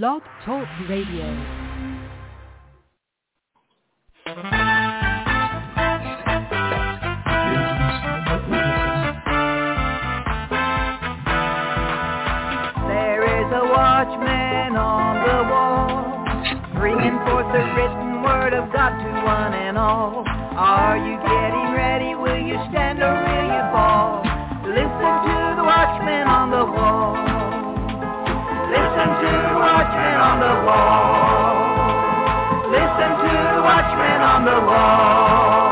Blog Talk Radio. Watchman on the wall. Listen to the watchman on the wall.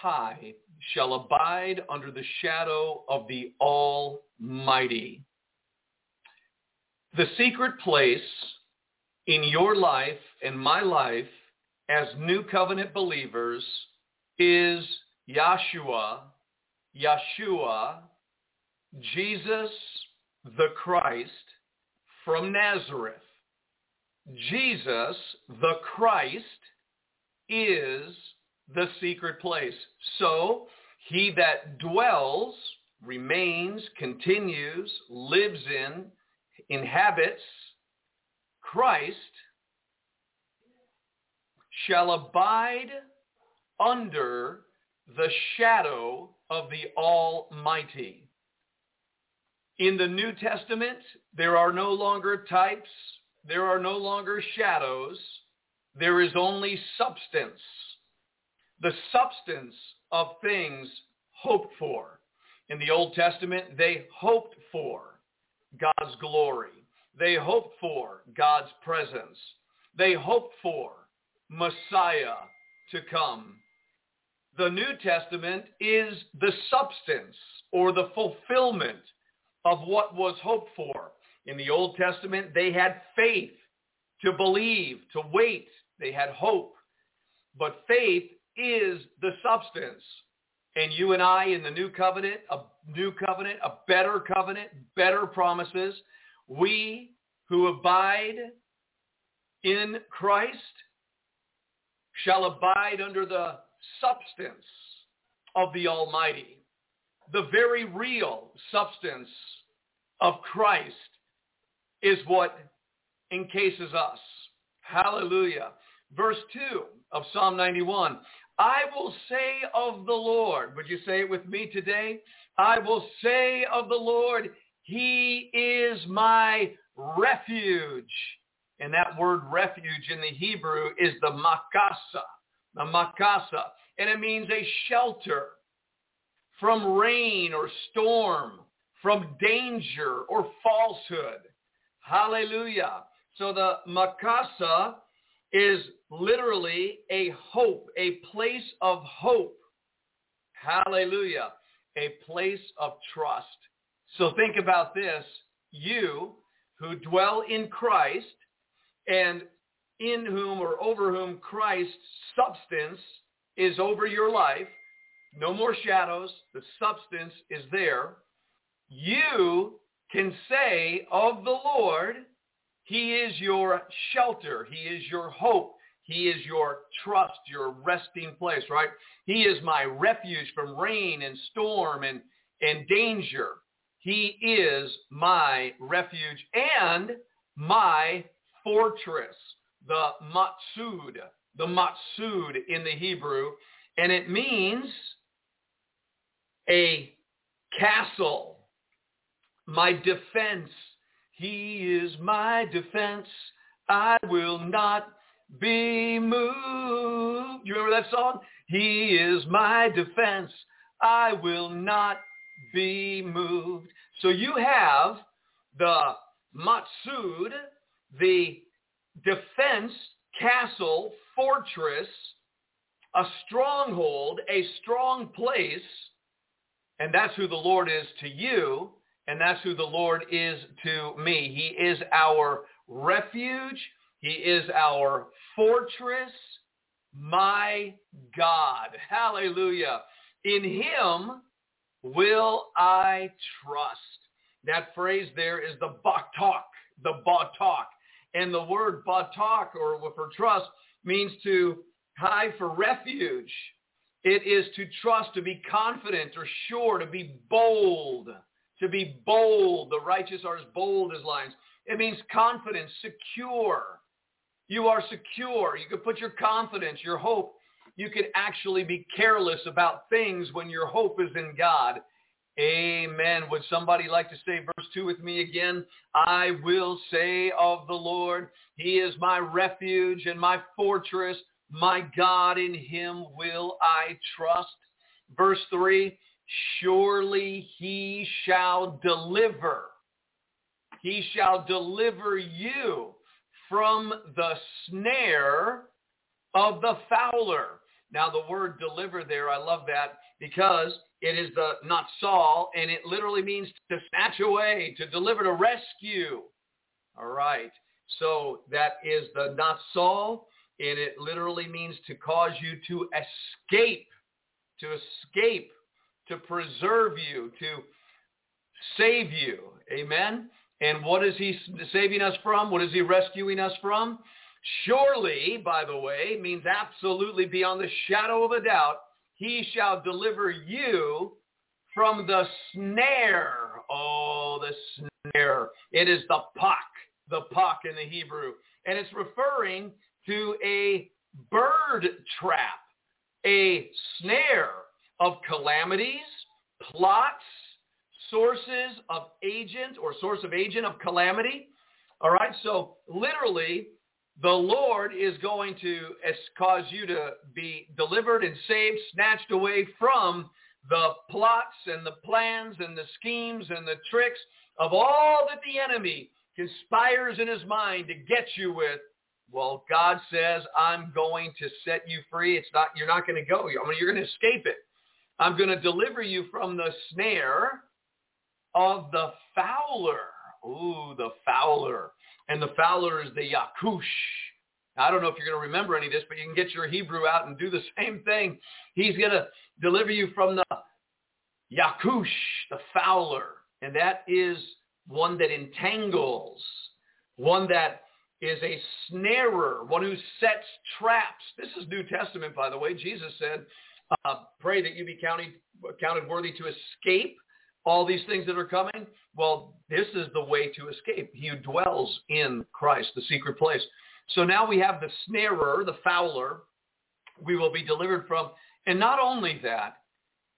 High shall abide under the shadow of the Almighty. The secret place in your life and my life as new covenant believers is Yahshua, Yeshua, Jesus the Christ from Nazareth. Jesus, the Christ, is the secret place. So he that dwells, remains, continues, lives in, inhabits Christ shall abide under the shadow of the Almighty. In the New Testament, there are no longer types, there are no longer shadows. There is only substance. The substance of things hoped for. In the Old Testament, they hoped for God's glory. They hoped for God's presence. They hoped for Messiah to come. The New Testament is the substance or the fulfillment of what was hoped for. In the Old Testament, they had faith to believe, to wait. They had hope. But faith is the substance. And you and I in the new covenant, a new covenant, a better covenant, better promises, we who abide in Christ shall abide under the substance of the Almighty. The very real substance of Christ is what encases us. Hallelujah. Verse 2 of Psalm 91. I will say of the Lord, would you say it with me today? I will say of the Lord, he is my refuge. And that word refuge in the Hebrew is the makasa, the makasa. And it means a shelter from rain or storm, from danger or falsehood. Hallelujah. So the Makasa is literally a hope, a place of hope. Hallelujah. A place of trust. So think about this. You who dwell in Christ and in whom or over whom Christ's substance is over your life, no more shadows. The substance is there. You can say of the Lord, he is your shelter. He is your hope. He is your trust, your resting place, right? He is my refuge from rain and storm and, and danger. He is my refuge and my fortress, the matsud, the matsud in the Hebrew. And it means a castle, my defense. He is my defense. I will not be moved. You remember that song? He is my defense. I will not be moved. So you have the Matsud, the defense, castle, fortress, a stronghold, a strong place, and that's who the Lord is to you, and that's who the Lord is to me. He is our refuge. He is our fortress, my God. Hallelujah. In him will I trust. That phrase there is the batak, the batak. And the word batak, or for trust, means to hide for refuge. It is to trust, to be confident or sure, to be bold. To be bold. The righteous are as bold as lions. It means confident, secure. You are secure. You can put your confidence, your hope. You can actually be careless about things when your hope is in God. Amen. Would somebody like to say verse 2 with me again? I will say of the Lord, he is my refuge and my fortress. My God, in him will I trust. Verse 3, surely he shall deliver. He shall deliver you from the snare of the fowler. Now the word deliver there, I love that because it is the not Saul, and it literally means to snatch away, to deliver, to rescue. All right. So that is the not Saul, and it literally means to cause you to escape, to escape, to preserve you, to save you. Amen. And what is he saving us from? What is he rescuing us from? Surely, by the way, means absolutely beyond the shadow of a doubt, he shall deliver you from the snare. Oh, the snare. It is the pak, the pak in the Hebrew. And it's referring to a bird trap, a snare of calamities, plots, sources of agent or source of agent of calamity. All right, so literally the Lord is going to cause you to be delivered and saved, snatched away from the plots and the plans and the schemes and the tricks of all that the enemy conspires in his mind to get you with. Well, God says, I'm going to set you free. It's not, you're not going to go. I mean, you're going to escape it. I'm going to deliver you from the snare of the fowler. Ooh, the fowler and the fowler is the Yakush. I don't know if you're going to remember any of this, but you can get your Hebrew out and do the same thing. He's going to deliver you from the Yakush, the fowler, and that is one that entangles, one that is a snarer, one who sets traps. This is New Testament, by the way. Jesus said, uh, pray that you be counted, counted worthy to escape all these things that are coming? Well, this is the way to escape. He dwells in Christ, the secret place. So now we have the snarer, the fowler, we will be delivered from. And not only that,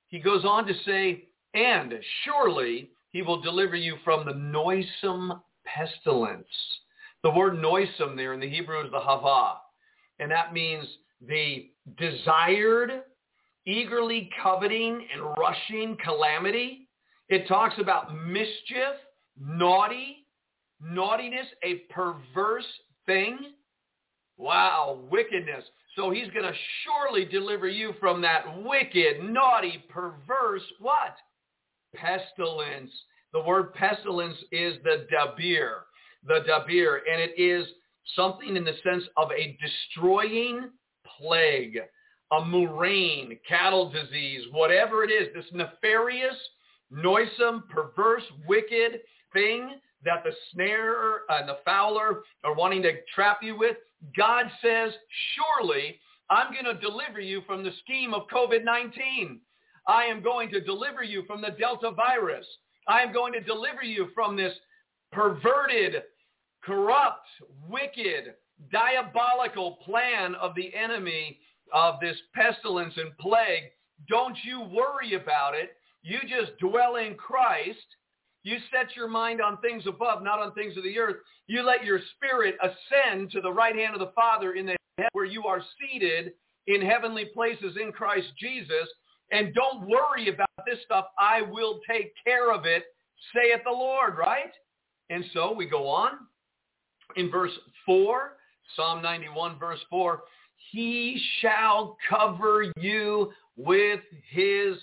he goes on to say, and surely he will deliver you from the noisome pestilence. The word noisome there in the Hebrew is the hava, and that means the desired, eagerly coveting and rushing calamity it talks about mischief, naughty, naughtiness, a perverse thing. Wow, wickedness. So he's going to surely deliver you from that wicked, naughty, perverse, what? Pestilence. The word pestilence is the dabir, the dabir, and it is something in the sense of a destroying plague, a murrain, cattle disease, whatever it is, this nefarious, noisome, perverse, wicked thing that the snarer and the fowler are wanting to trap you with, God says, surely I'm going to deliver you from the scheme of COVID-19. I am going to deliver you from the Delta virus. I am going to deliver you from this perverted, corrupt, wicked, diabolical plan of the enemy of this pestilence and plague. Don't you worry about it. You just dwell in Christ. You set your mind on things above, not on things of the earth. You let your spirit ascend to the right hand of the Father in the where you are seated in heavenly places in Christ Jesus. And don't worry about this stuff. I will take care of it, saith the Lord, right? And so we go on in verse 4, Psalm 91, verse 4, he shall cover you with his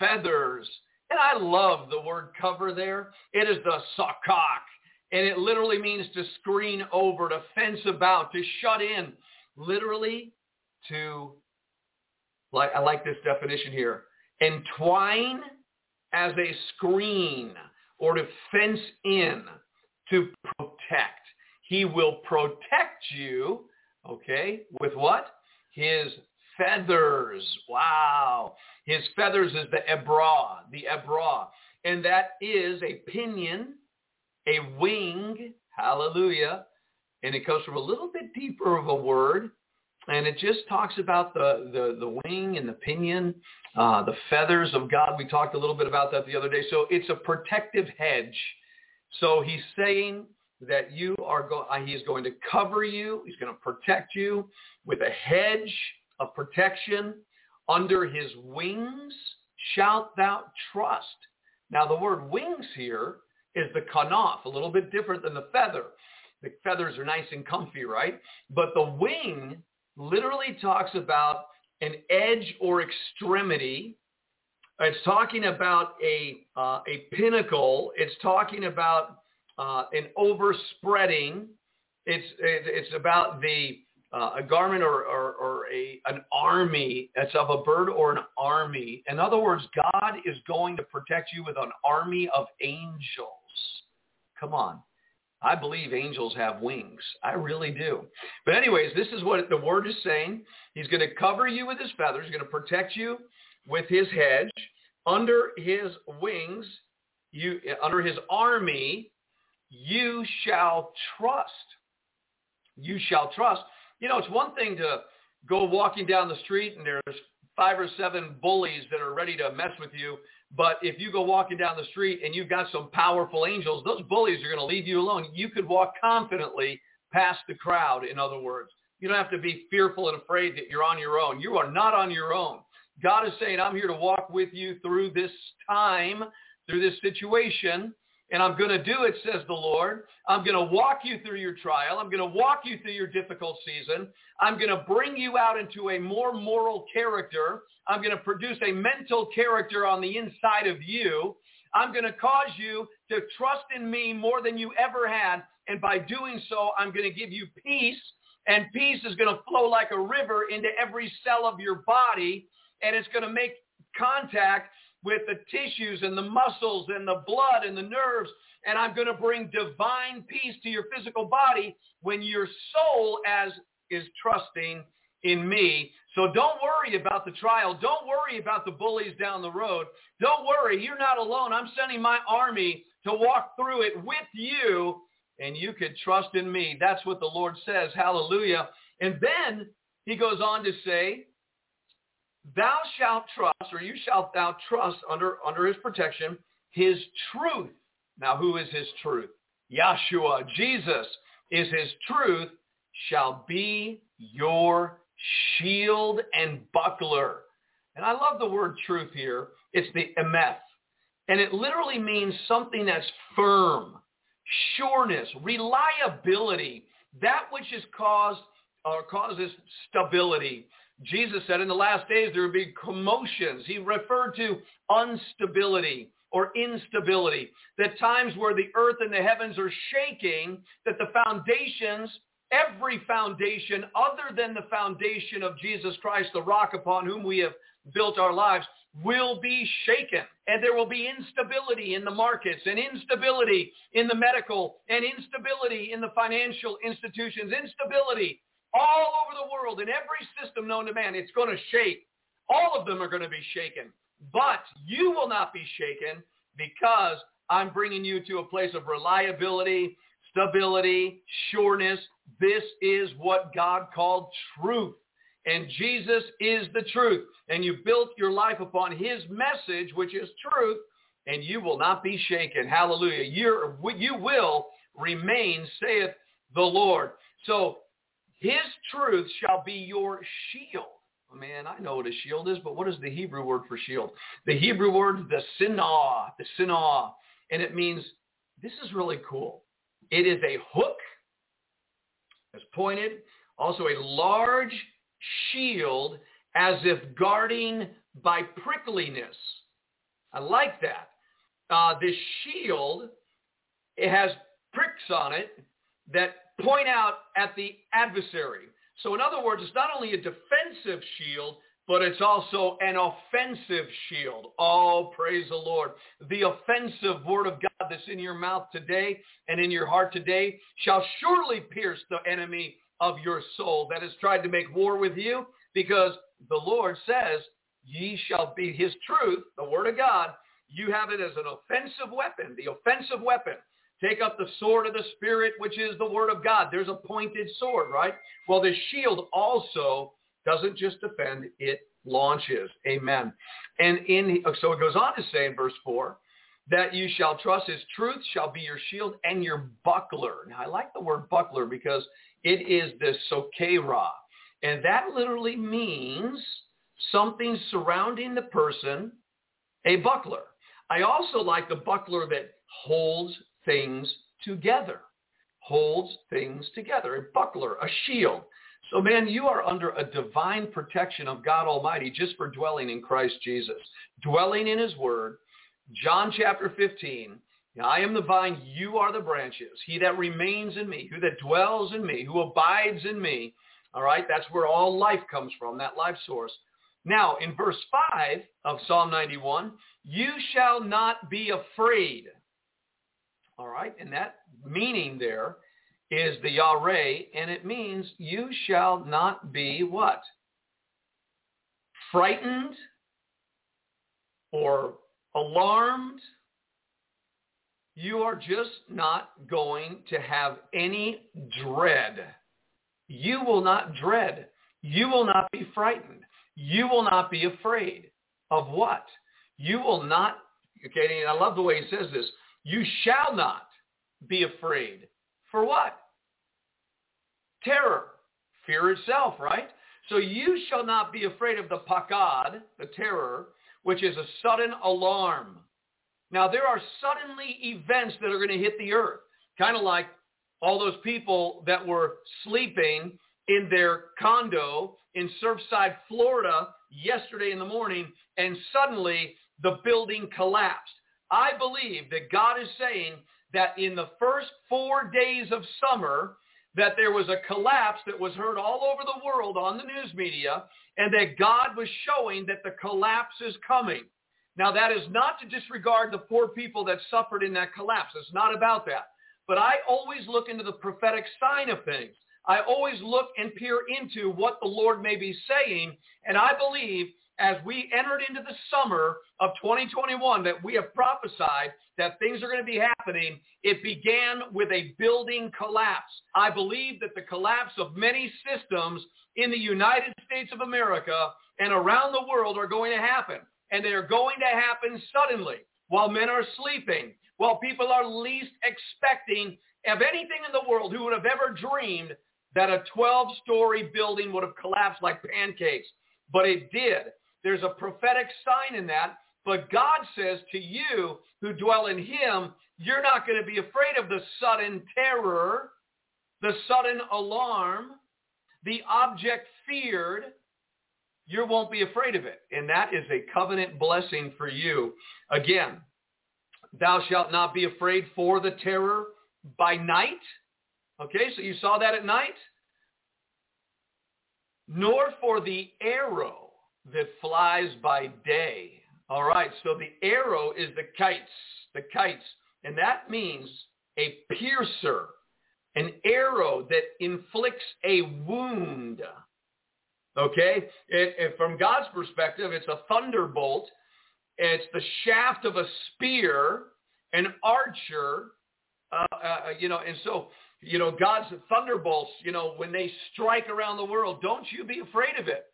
feathers. And I love the word cover there. It is the sakak. And it literally means to screen over, to fence about, to shut in. Literally to, like I like this definition here, entwine as a screen or to fence in, to protect. He will protect you, okay, with what? His feathers. Wow. His feathers is the ebra, the ebra. And that is a pinion, a wing, hallelujah. And it comes from a little bit deeper of a word. And it just talks about the, the, the wing and the pinion, uh, the feathers of God. We talked a little bit about that the other day. So it's a protective hedge. So he's saying that you are going, he's going to cover you. He's going to protect you with a hedge of protection. Under his wings shalt thou trust. Now the word wings here is the kanaf, a little bit different than the feather. The feathers are nice and comfy, right? But the wing literally talks about an edge or extremity. It's talking about a, uh, a pinnacle. It's talking about uh, an overspreading. It's, it's about the uh, a garment or, or, or a, an army that's of a bird or an army. In other words, God is going to protect you with an army of angels. Come on. I believe angels have wings. I really do. But anyways, this is what the word is saying. He's going to cover you with his feathers. He's going to protect you with his hedge. Under his wings, you under his army, you shall trust. You shall trust. You know, it's one thing to go walking down the street and there's five or seven bullies that are ready to mess with you. But if you go walking down the street and you've got some powerful angels, those bullies are going to leave you alone. You could walk confidently past the crowd, in other words. You don't have to be fearful and afraid that you're on your own. You are not on your own. God is saying, I'm here to walk with you through this time, through this situation. And I'm going to do it, says the Lord. I'm going to walk you through your trial. I'm going to walk you through your difficult season. I'm going to bring you out into a more moral character. I'm going to produce a mental character on the inside of you. I'm going to cause you to trust in me more than you ever had. And by doing so, I'm going to give you peace. And peace is going to flow like a river into every cell of your body. And it's going to make contact with the tissues and the muscles and the blood and the nerves. And I'm going to bring divine peace to your physical body when your soul as is trusting in me. So don't worry about the trial. Don't worry about the bullies down the road. Don't worry. You're not alone. I'm sending my army to walk through it with you and you could trust in me. That's what the Lord says. Hallelujah. And then he goes on to say, thou shalt trust, or you shalt thou trust under, under his protection, his truth. Now, who is his truth? Yeshua, Jesus is his truth, shall be your shield and buckler. And I love the word truth here. It's the emeth. And it literally means something that's firm, sureness, reliability, that which is caused or causes stability, Jesus said in the last days there would be commotions. He referred to instability or instability, that times where the earth and the heavens are shaking, that the foundations every foundation other than the foundation of Jesus Christ, the rock upon whom we have built our lives, will be shaken. And there will be instability in the markets and instability in the medical and instability in the financial institutions, instability all over the world in every system known to man. It's going to shake. All of them are going to be shaken. But you will not be shaken because I'm bringing you to a place of reliability, stability, sureness. This is what God called truth. And Jesus is the truth. And you built your life upon his message, which is truth, and you will not be shaken. Hallelujah. You're, you will remain, saith the Lord. So his truth shall be your shield. Oh, man, I know what a shield is, but what is the Hebrew word for shield? The Hebrew word, the sinah, the sinah, and it means, this is really cool. It is a hook, as pointed, also a large shield as if guarding by prickliness. I like that. Uh, this shield, it has pricks on it that point out at the adversary. So in other words, it's not only a defensive shield, but it's also an offensive shield. Oh, praise the Lord. The offensive word of God that's in your mouth today and in your heart today shall surely pierce the enemy of your soul that has tried to make war with you because the Lord says, ye shall be his truth, the word of God. You have it as an offensive weapon, the offensive weapon. Take up the sword of the Spirit, which is the word of God. There's a pointed sword, right? Well, the shield also doesn't just defend, it launches. Amen. And in so it goes on to say in verse 4, that you shall trust his truth shall be your shield and your buckler. Now, I like the word buckler because it is the sokera. And that literally means something surrounding the person, a buckler. I also like the buckler that holds things together. Holds things together. A buckler, a shield. So man, you are under a divine protection of God Almighty just for dwelling in Christ Jesus. Dwelling in his word. John chapter 15. I am the vine, you are the branches. He that remains in me, who that dwells in me, who abides in me. All right, that's where all life comes from, that life source. Now, in verse 5 of Psalm 91, you shall not be afraid. All right, and that meaning there is the Yare, and it means you shall not be what? Frightened or alarmed. You are just not going to have any dread. You will not dread. You will not be frightened. You will not be afraid of what? You will not, okay, and I love the way he says this. You shall not be afraid. For what? Terror. Fear itself, right? So you shall not be afraid of the pakad, the terror, which is a sudden alarm. Now, there are suddenly events that are going to hit the earth, kind of like all those people that were sleeping in their condo in Surfside, Florida yesterday in the morning, and suddenly the building collapsed. I believe that God is saying that in the first four days of summer, that there was a collapse that was heard all over the world on the news media, and that God was showing that the collapse is coming. Now, that is not to disregard the poor people that suffered in that collapse. It's not about that. But I always look into the prophetic sign of things. I always look and peer into what the Lord may be saying, and I believe as we entered into the summer of 2021 that we have prophesied that things are going to be happening, it began with a building collapse. I believe that the collapse of many systems in the United States of America and around the world are going to happen. And they are going to happen suddenly while men are sleeping, while people are least expecting of anything in the world who would have ever dreamed that a 12-story building would have collapsed like pancakes. But it did. There's a prophetic sign in that. But God says to you who dwell in him, you're not going to be afraid of the sudden terror, the sudden alarm, the object feared. You won't be afraid of it. And that is a covenant blessing for you. Again, thou shalt not be afraid for the terror by night. Okay, so you saw that at night? Nor for the arrow that flies by day. All right, so the arrow is the kites, the kites. And that means a piercer, an arrow that inflicts a wound. Okay? It, it, from God's perspective, it's a thunderbolt. It's the shaft of a spear, an archer, uh, uh, you know, and so, you know, God's thunderbolts, you know, when they strike around the world, don't you be afraid of it.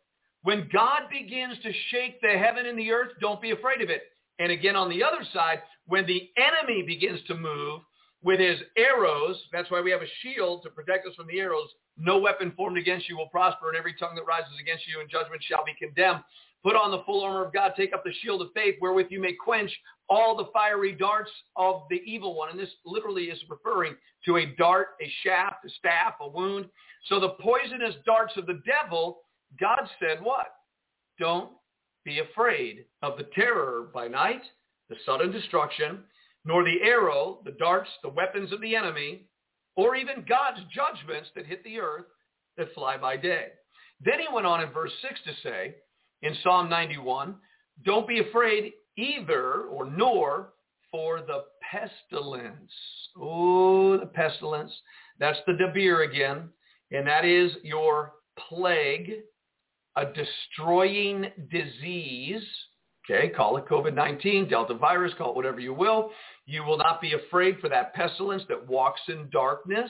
When God begins to shake the heaven and the earth, don't be afraid of it. And again, on the other side, when the enemy begins to move with his arrows, that's why we have a shield to protect us from the arrows. No weapon formed against you will prosper, and every tongue that rises against you in judgment shall be condemned. Put on the full armor of God. Take up the shield of faith wherewith you may quench all the fiery darts of the evil one. And this literally is referring to a dart, a shaft, a staff, a wound. So the poisonous darts of the devil, God said what? Don't be afraid of the terror by night, the sudden destruction, nor the arrow, the darts, the weapons of the enemy, or even God's judgments that hit the earth that fly by day. Then he went on in verse 6 to say, in Psalm 91, don't be afraid either or nor for the pestilence. Oh, the pestilence. That's the Debir again. And that is your plague, a destroying disease. Okay, call it COVID-19, Delta virus, call it whatever you will. You will not be afraid for that pestilence that walks in darkness,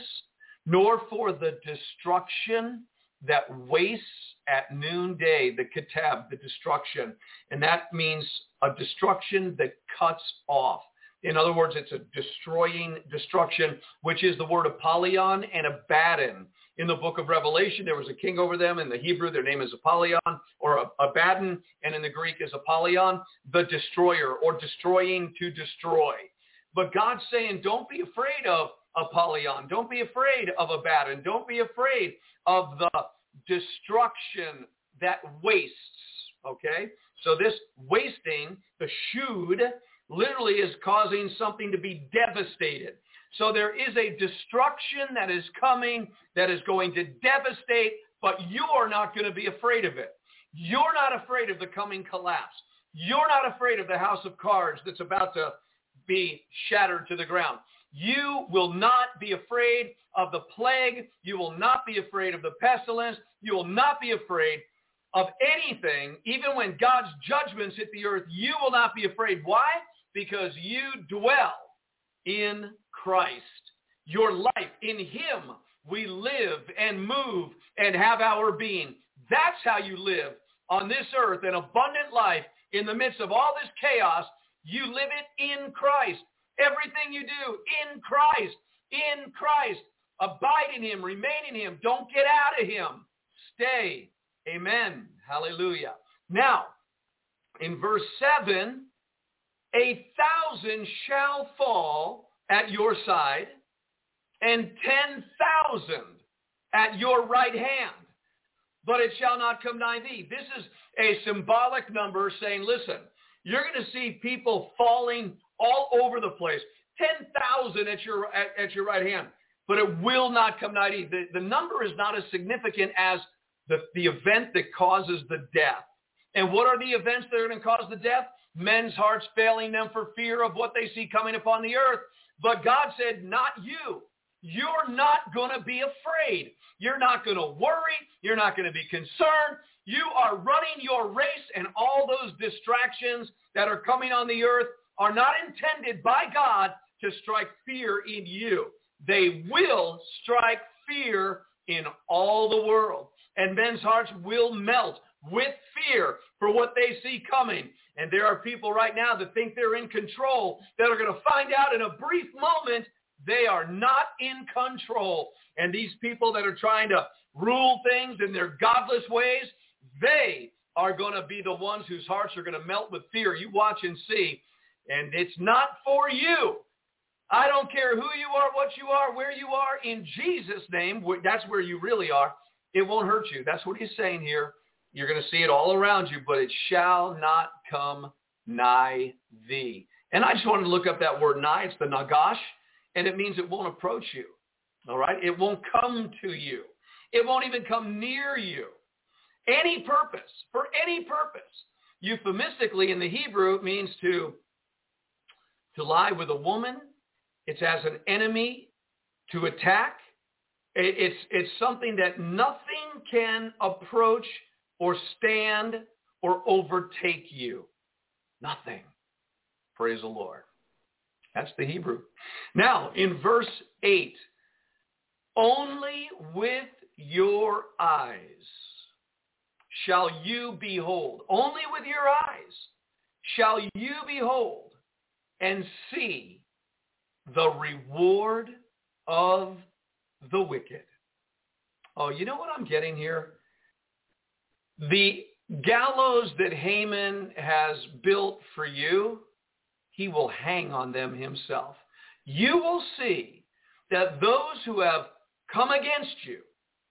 nor for the destruction that wastes at noonday, the katab, the destruction. And that means a destruction that cuts off. In other words, it's a destroying destruction, which is the word Apollyon and Abaddon. In the book of Revelation, there was a king over them. In the Hebrew, their name is Apollyon or Abaddon, and in the Greek is Apollyon, the destroyer or destroying to destroy. But God's saying, don't be afraid of Apollyon. Don't be afraid of Abaddon. Don't be afraid of the destruction that wastes. Okay? So this wasting, the literally is causing something to be devastated. So there is a destruction that is coming that is going to devastate, but you're not going to be afraid of it. You're not afraid of the coming collapse. You're not afraid of the house of cards that's about to be shattered to the ground. You will not be afraid of the plague. You will not be afraid of the pestilence. You will not be afraid of anything. Even when God's judgments hit the earth, you will not be afraid. Why? Because you dwell in Christ. Your life, in him, we live and move and have our being. That's how you live on this earth, an abundant life in the midst of all this chaos. You live it in Christ. Everything you do in Christ, in Christ. Abide in him, remain in him. Don't get out of him. Stay. Amen. Hallelujah. Now, in verse 7, a thousand shall fall at your side and 10,000 at your right hand, but it shall not come nigh thee. This is a symbolic number saying, listen, you're going to see people falling all over the place. 10,000 at your, at, at, your right hand, but it will not come nigh thee. The, the number is not as significant as the, the event that causes the death. And what are the events that are going to cause the death? Men's hearts failing them for fear of what they see coming upon the earth. But God said, not you. You're not going to be afraid. You're not going to worry. You're not going to be concerned. You are running your race and all those distractions that are coming on the earth are not intended by God to strike fear in you. They will strike fear in all the world. And men's hearts will melt with fear for what they see coming. And there are people right now that think they're in control that are going to find out in a brief moment they are not in control. And these people that are trying to rule things in their godless ways, they are going to be the ones whose hearts are going to melt with fear. You watch and see and it's not for you. I don't care who you are, what you are, where you are. In Jesus' name, that's where you really are. It won't hurt you. That's what he's saying here. You're going to see it all around you, but it shall not come nigh thee. And I just wanted to look up that word nigh. It's the nagash, and it means it won't approach you. All right? It won't come to you. It won't even come near you. Any purpose, for any purpose. Euphemistically in the Hebrew, it means to, to lie with a woman. It's as an enemy to attack. It's, it's something that nothing can approach or stand or overtake you. Nothing. Praise the Lord. That's the Hebrew. Now, in verse 8, only with your eyes shall you behold. Only with your eyes shall you behold and see the reward of the wicked. Oh, you know what I'm getting here? The gallows that Haman has built for you, he will hang on them himself. You will see that those who have come against you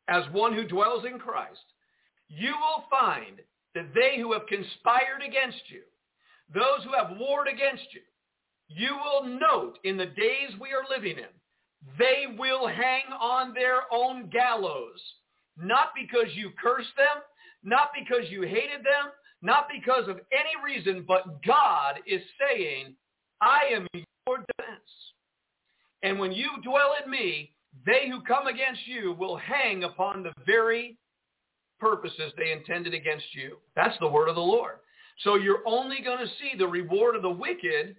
as one who dwells in Christ, you will find that they who have conspired against you, those who have warred against you, you will note in the days we are living in, they will hang on their own gallows, not because you curse them, not because you hated them, not because of any reason, but God is saying, I am your defense. And when you dwell in me, they who come against you will hang upon the very purposes they intended against you. That's the word of the Lord. So you're only going to see the reward of the wicked.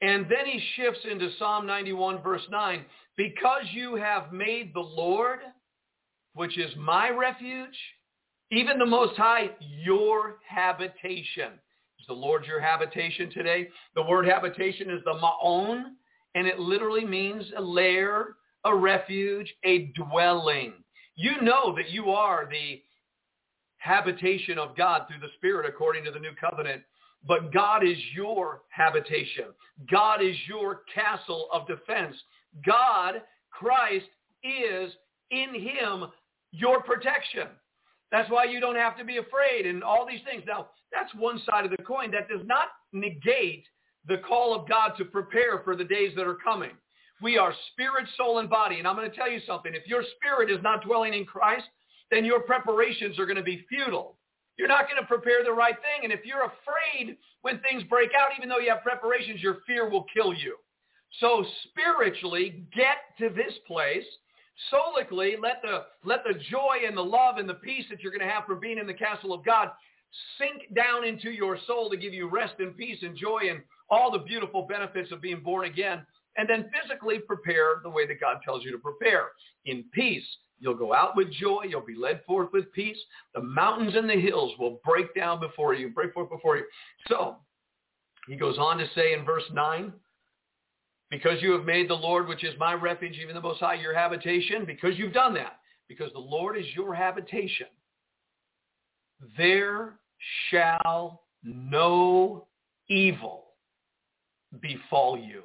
And then he shifts into Psalm 91 verse 9. Because you have made the Lord, which is my refuge, even the Most High, your habitation. Is the Lord your habitation today? The word habitation is the ma'on, and it literally means a lair, a refuge, a dwelling. You know that you are the habitation of God through the Spirit according to the new covenant. But God is your habitation. God is your castle of defense. God, Christ, is in him your protection. That's why you don't have to be afraid and all these things. Now, that's one side of the coin. That does not negate the call of God to prepare for the days that are coming. We are spirit, soul, and body. And I'm going to tell you something. If your spirit is not dwelling in Christ, then your preparations are going to be futile. You're not going to prepare the right thing. And if you're afraid when things break out, even though you have preparations, your fear will kill you. So spiritually, get to this place solically, let the, let the joy and the love and the peace that you're going to have from being in the castle of God sink down into your soul to give you rest and peace and joy and all the beautiful benefits of being born again. And then physically prepare the way that God tells you to prepare. In peace, you'll go out with joy. You'll be led forth with peace. The mountains and the hills will break down before you, break forth before you. So he goes on to say in verse 9, because you have made the Lord, which is my refuge, even the Most High, your habitation, because you've done that, because the Lord is your habitation, there shall no evil befall you.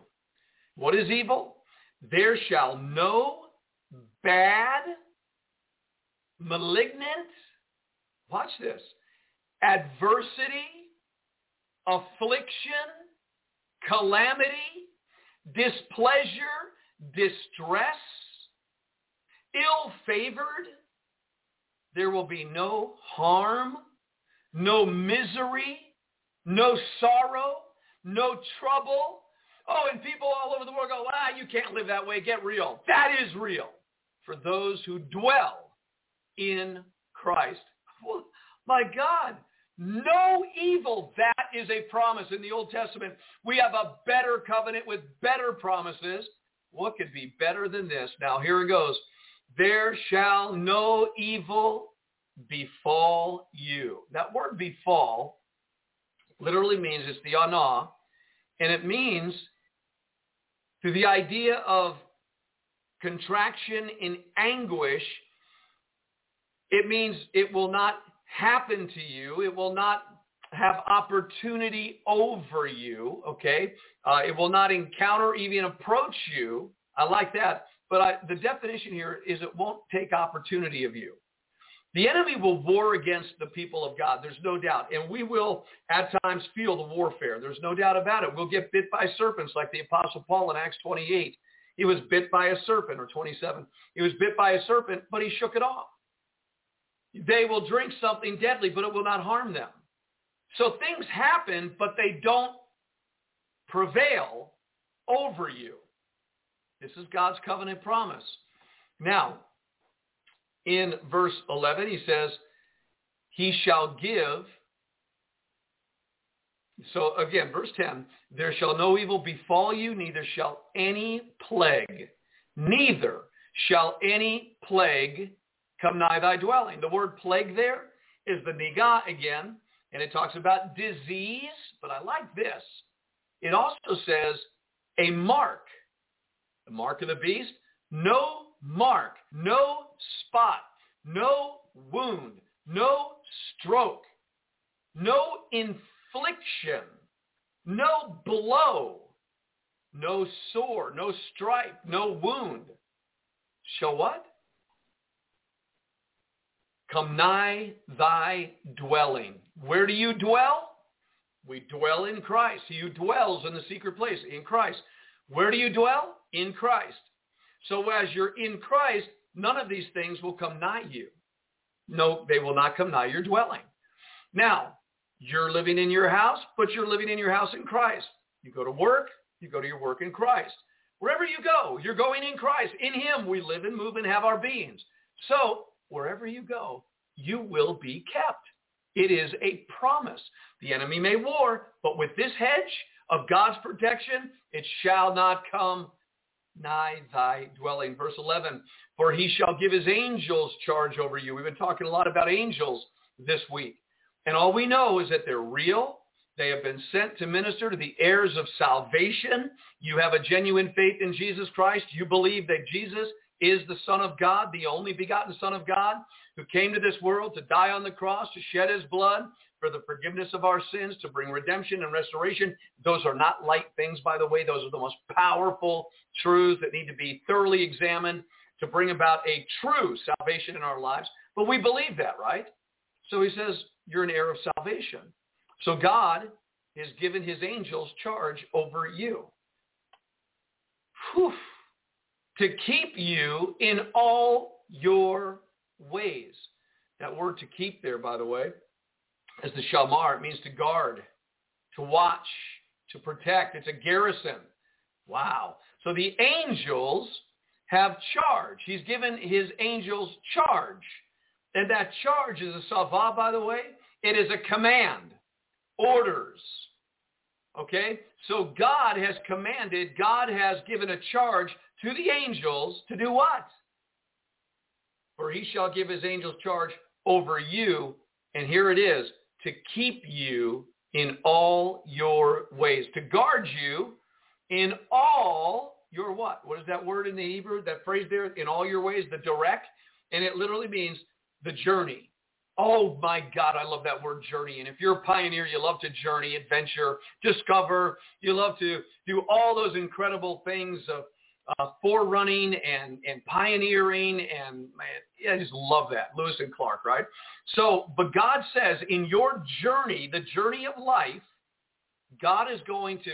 What is evil? There shall no bad, malignant, watch this, adversity, affliction, calamity, displeasure, distress, ill-favored. There will be no harm, no misery, no sorrow, no trouble. Oh, and people all over the world go, ah, you can't live that way. Get real. That is real for those who dwell in Christ. Well, my God, no evil. That is a promise in the Old Testament. We have a better covenant with better promises. What could be better than this? Now here it goes. There shall no evil befall you. That word befall literally means it's the ana, and it means to the idea of contraction in anguish. It means it will not happen to you. It will not have opportunity over you, okay? Uh, it will not encounter, even approach you. I like that. But I, the definition here is it won't take opportunity of you. The enemy will war against the people of God. There's no doubt. And we will at times feel the warfare. There's no doubt about it. We'll get bit by serpents like the Apostle Paul in Acts 28 He was bit by a serpent, or 27. He was bit by a serpent, but he shook it off. They will drink something deadly, but it will not harm them. So things happen, but they don't prevail over you. This is God's covenant promise. Now, in verse 11, he says, he shall give. So again, verse 10, there shall no evil befall you, neither shall any plague, neither shall any plague come nigh thy dwelling. The word plague there is the niga again, and it talks about disease, but I like this. It also says a mark, the mark of the beast, no mark, no spot, no wound, no stroke, no infliction, no blow, no sore, no stripe, no wound shall what? Come nigh thy dwelling. Where do you dwell? We dwell in Christ. He who dwells in the secret place, in Christ. Where do you dwell? In Christ. So as you're in Christ, none of these things will come nigh you. No, they will not come nigh your dwelling. Now, you're living in your house, but you're living in your house in Christ. You go to work, you go to your work in Christ. Wherever you go, you're going in Christ. In him we live and move and have our beings. So wherever you go, you will be kept. It is a promise. The enemy may war, but with this hedge of God's protection, it shall not come nigh thy dwelling. Verse 11, for he shall give his angels charge over you. We've been talking a lot about angels this week. And all we know is that they're real. They have been sent to minister to the heirs of salvation. You have a genuine faith in Jesus Christ. You believe that Jesus is the Son of God, the only begotten Son of God, who came to this world to die on the cross, to shed his blood for the forgiveness of our sins, to bring redemption and restoration. Those are not light things, by the way. Those are the most powerful truths that need to be thoroughly examined to bring about a true salvation in our lives. But we believe that, right? So he says, you're an heir of salvation. So God has given his angels charge over you. Whew to keep you in all your ways. That word to keep there, by the way, is the shamar. It means to guard, to watch, to protect. It's a garrison. Wow. So the angels have charge. He's given his angels charge. And that charge is a savah, by the way. It is a command, orders. Okay? So God has commanded, God has given a charge to the angels to do what? For he shall give his angels charge over you, and here it is, to keep you in all your ways, to guard you in all your what? What is that word in the Hebrew, that phrase there, in all your ways, the derek? And it literally means the journey. Oh my God, I love that word journey. And if you're a pioneer, you love to journey, adventure, discover. You love to do all those incredible things of uh, forerunning and, and pioneering and man, I just love that. Lewis and Clark, right? So, but God says in your journey, the journey of life, God is going to,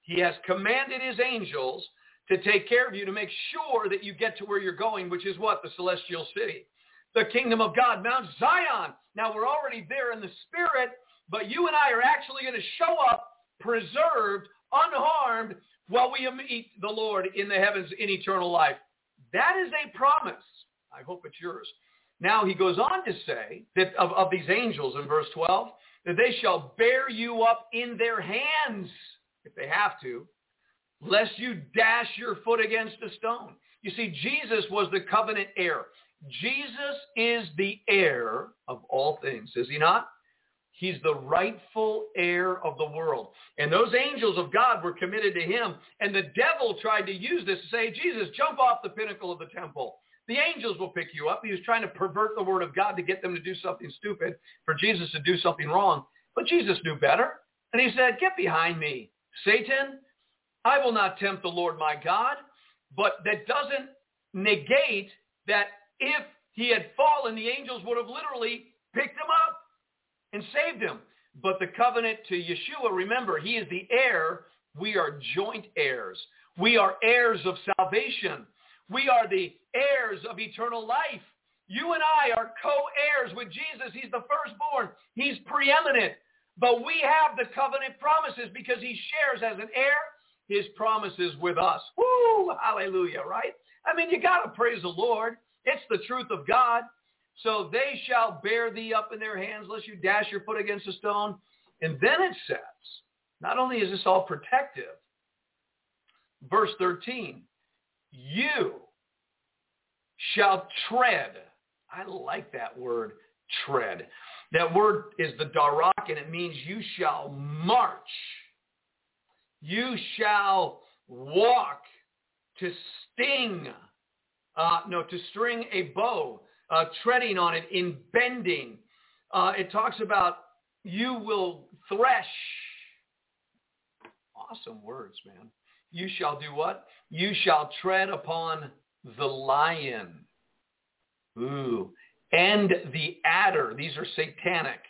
he has commanded his angels to take care of you to make sure that you get to where you're going, which is what? The celestial city. The kingdom of God, Mount Zion. Now we're already there in the spirit, but you and I are actually going to show up preserved, unharmed, while we meet the Lord in the heavens in eternal life. That is a promise. I hope it's yours. Now he goes on to say that of, of these angels in verse 12, that they shall bear you up in their hands, if they have to, lest you dash your foot against a stone. You see, Jesus was the covenant heir. Jesus is the heir of all things, is he not? He's the rightful heir of the world. And those angels of God were committed to him. And the devil tried to use this to say, Jesus, jump off the pinnacle of the temple. The angels will pick you up. He was trying to pervert the word of God to get them to do something stupid, for Jesus to do something wrong. But Jesus knew better. And he said, get behind me, Satan. I will not tempt the Lord my God. But that doesn't negate that if he had fallen, the angels would have literally picked him up and saved him. But the covenant to Yeshua, remember, he is the heir We are joint heirs. We are heirs of salvation. We are the heirs of eternal life. You and I are co-heirs with Jesus. He's the firstborn. He's preeminent. But we have the covenant promises because he shares as an heir his promises with us. Woo! Hallelujah, right? I mean, you got to praise the Lord. It's the truth of God. So they shall bear thee up in their hands lest you dash your foot against a stone. And then it says, not only is this all protective, verse 13, you shall tread. I like that word, tread. That word is the darak, and it means you shall march. You shall walk to sting, uh, no, to string a bow, uh, treading on it in bending. Uh, it talks about you will thresh. Awesome words, man. You shall do what? You shall tread upon the lion. Ooh. And the adder. These are satanic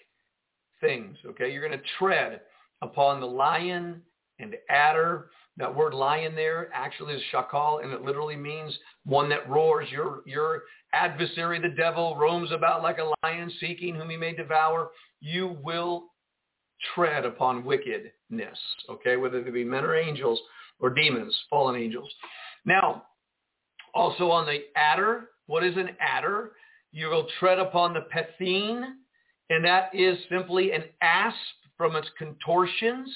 things, okay? You're going to tread upon the lion and adder. That word lion there actually is shakal, and it literally means one that roars. Your, your adversary, the devil, roams about like a lion seeking whom he may devour. You will tread upon wickedness, okay, whether they be men or angels or demons, fallen angels. Now, also on the adder, what is an adder? You will tread upon the pethine, and that is simply an asp from its contortions.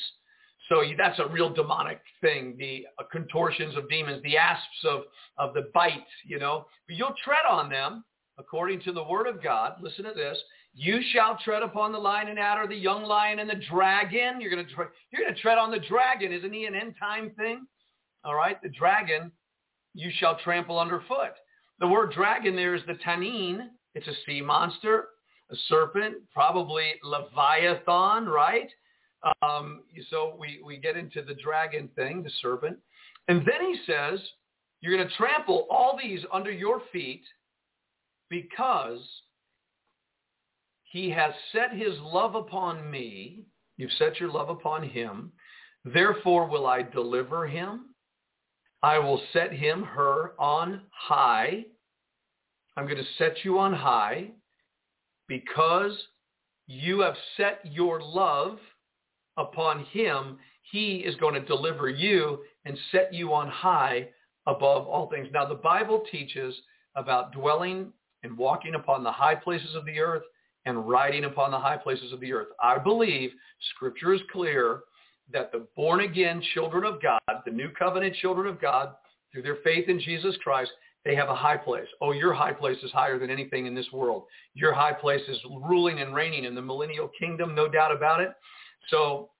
So that's a real demonic thing, the uh, contortions of demons, the asps of, of the bite, you know. But you'll tread on them according to the word of God. Listen to this. You shall tread upon the lion and adder, the young lion and the dragon. You're going to, tre- you're going to tread on the dragon. Isn't he an end time thing? All right. The dragon you shall trample underfoot. The word dragon there is the tanin. It's a sea monster, a serpent, probably Leviathan, right? Um, so we, we get into the dragon thing, the serpent. And then he says, you're going to trample all these under your feet because he has set his love upon me. You've set your love upon him. Therefore will I deliver him. I will set him, her, on high. I'm going to set you on high because you have set your love upon him. He is going to deliver you and set you on high above all things. Now, the Bible teaches about dwelling and walking upon the high places of the earth and riding upon the high places of the earth. I believe Scripture is clear that the born again children of God, the new covenant children of God, through their faith in Jesus Christ, they have a high place. Oh, your high place is higher than anything in this world. Your high place is ruling and reigning in the millennial kingdom, no doubt about it. So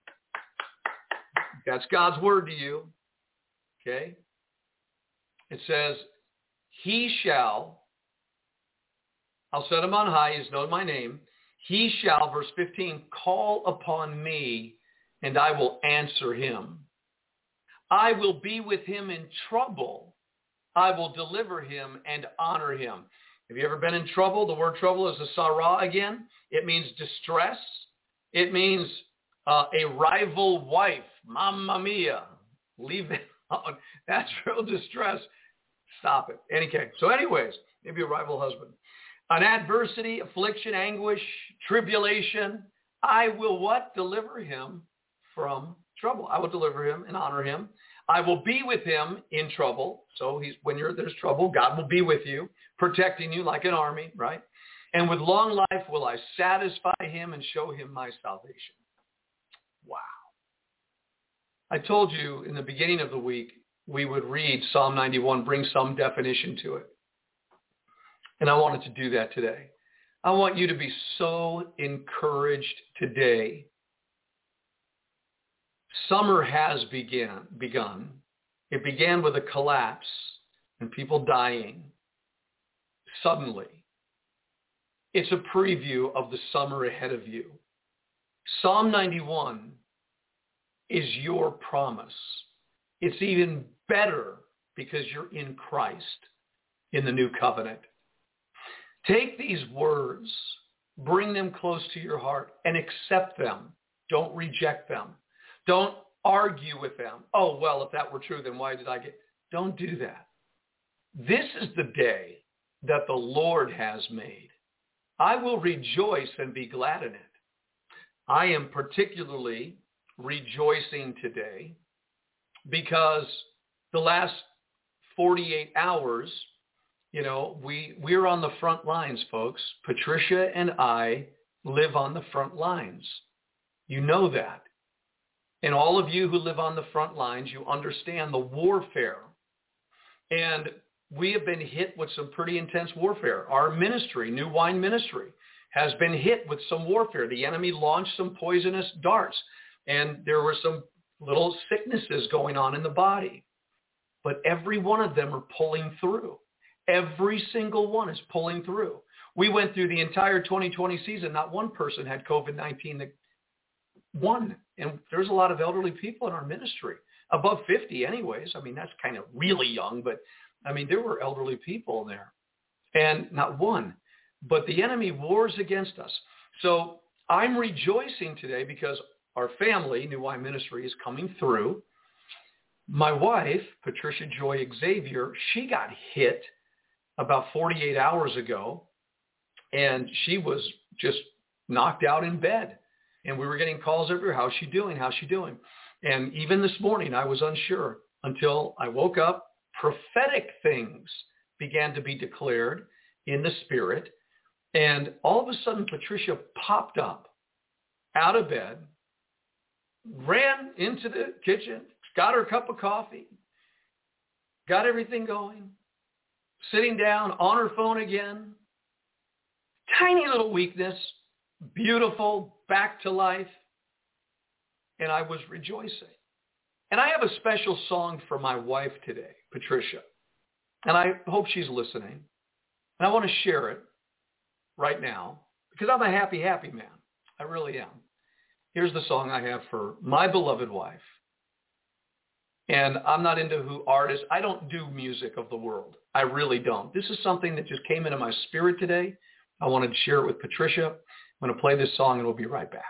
that's God's word to you. Okay? It says, he shall, I'll set him on high, he's known my name. He shall, verse 15, call upon me and I will answer him. I will be with him in trouble. I will deliver him and honor him. Have you ever been in trouble? The word trouble is a sarah again. It means distress. It means uh, a rival wife. Mamma mia. Leave it alone. That's real distress. Stop it. Okay. So anyways, maybe a rival husband. An adversity, affliction, anguish, tribulation. I will what? Deliver him from trouble. I will deliver him and honor him. I will be with him in trouble. So he's when you're there's trouble, God will be with you, protecting you like an army, right? And with long life will I satisfy him and show him my salvation. Wow. I told you in the beginning of the week we would read Psalm 91, bring some definition to it. And I wanted to do that today. I want you to be so encouraged today Summer has began, begun. It began with a collapse and people dying suddenly. It's a preview of the summer ahead of you. Psalm 91 is your promise. It's even better because you're in Christ in the new covenant. Take these words, bring them close to your heart, and accept them. Don't reject them. Don't argue with them. Oh, well, if that were true, then why did I get... Don't do that. This is the day that the Lord has made. I will rejoice and be glad in it. I am particularly rejoicing today because the last 48 hours, you know, we, we're on the front lines, folks. Patricia and I live on the front lines. You know that. And all of you who live on the front lines, you understand the warfare. And we have been hit with some pretty intense warfare. Our ministry, New Wine Ministry, has been hit with some warfare. The enemy launched some poisonous darts, and there were some little sicknesses going on in the body. But every one of them are pulling through. Every single one is pulling through. We went through the entire 2020 season. Not one person had COVID-19 that one. And there's a lot of elderly people in our ministry, above 50 anyways. I mean, that's kind of really young, but I mean, there were elderly people there and not one. But the enemy wars against us. So I'm rejoicing today because our family, New Wine Ministry, is coming through. My wife, Patricia Joy Xavier, she got hit about 48 hours ago, and she was just knocked out in bed. And we were getting calls everywhere. How's she doing? How's she doing? And even this morning, I was unsure until I woke up. Prophetic things began to be declared in the spirit. And all of a sudden, Patricia popped up out of bed, ran into the kitchen, got her cup of coffee, got everything going, sitting down on her phone again. Tiny little weakness, beautiful, back to life. And I was rejoicing. And I have a special song for my wife today, Patricia. And I hope she's listening. And I want to share it right now because I'm a happy, happy man. I really am. Here's the song I have for my beloved wife. And I'm not into who artists. I don't do music of the world. I really don't. This is something that just came into my spirit today. I wanted to share it with Patricia. I'm going to play this song and we'll be right back.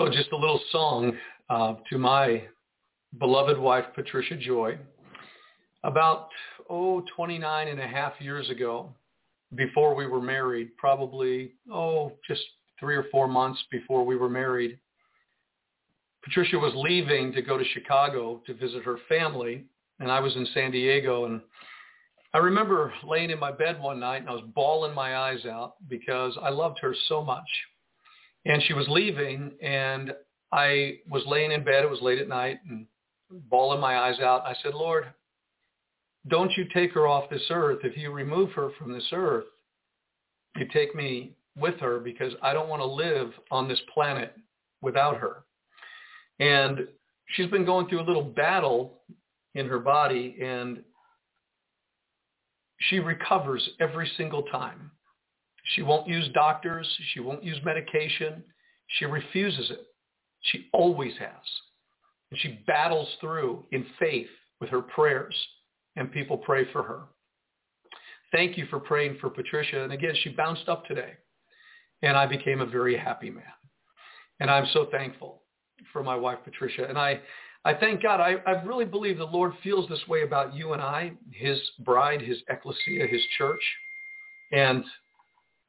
So just a little song uh, to my beloved wife, Patricia Joy. About, oh, 29 and a half years ago, before we were married, probably, oh, just three or four months before we were married, Patricia was leaving to go to Chicago to visit her family, and I was in San Diego. And I remember laying in my bed one night, and I was bawling my eyes out because I loved her so much. And she was leaving, and I was laying in bed. It was late at night, and bawling my eyes out. I said, Lord, don't you take her off this earth. If you remove her from this earth, you take me with her because I don't want to live on this planet without her. And she's been going through a little battle in her body and she recovers every single time. She won't use doctors. She won't use medication. She refuses it. She always has. And she battles through in faith with her prayers and people pray for her. Thank you for praying for Patricia. And again, she bounced up today and I became a very happy man. And I'm so thankful for my wife, Patricia. And I, I thank God. I, I really believe the Lord feels this way about you and I, his bride, his ecclesia, his church. And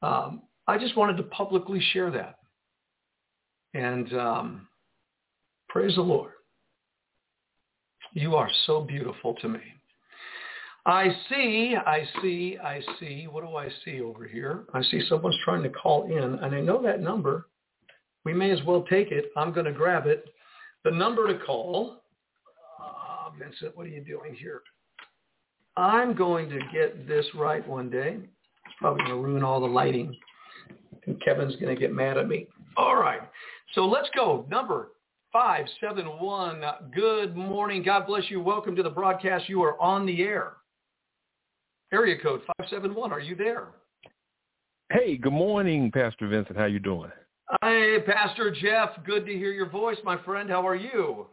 um, I just wanted to publicly share that. And um, praise the Lord. You are so beautiful to me. I see, I see, I see. What do I see over here? I see someone's trying to call in, and I know that number. We may as well take it. I'm going to grab it. The number to call, uh, Vincent, what are you doing here? I'm going to get this right one day. It's probably going to ruin all the lighting, and Kevin's going to get mad at me. All right, so let's go. Number 571. Good morning. God bless you. Welcome to the broadcast. You are on the air. Area code 571. Are you there? Hey, good morning, Pastor Vincent. How you doing? Hey, Pastor Jeff. Good to hear your voice, my friend. How are you?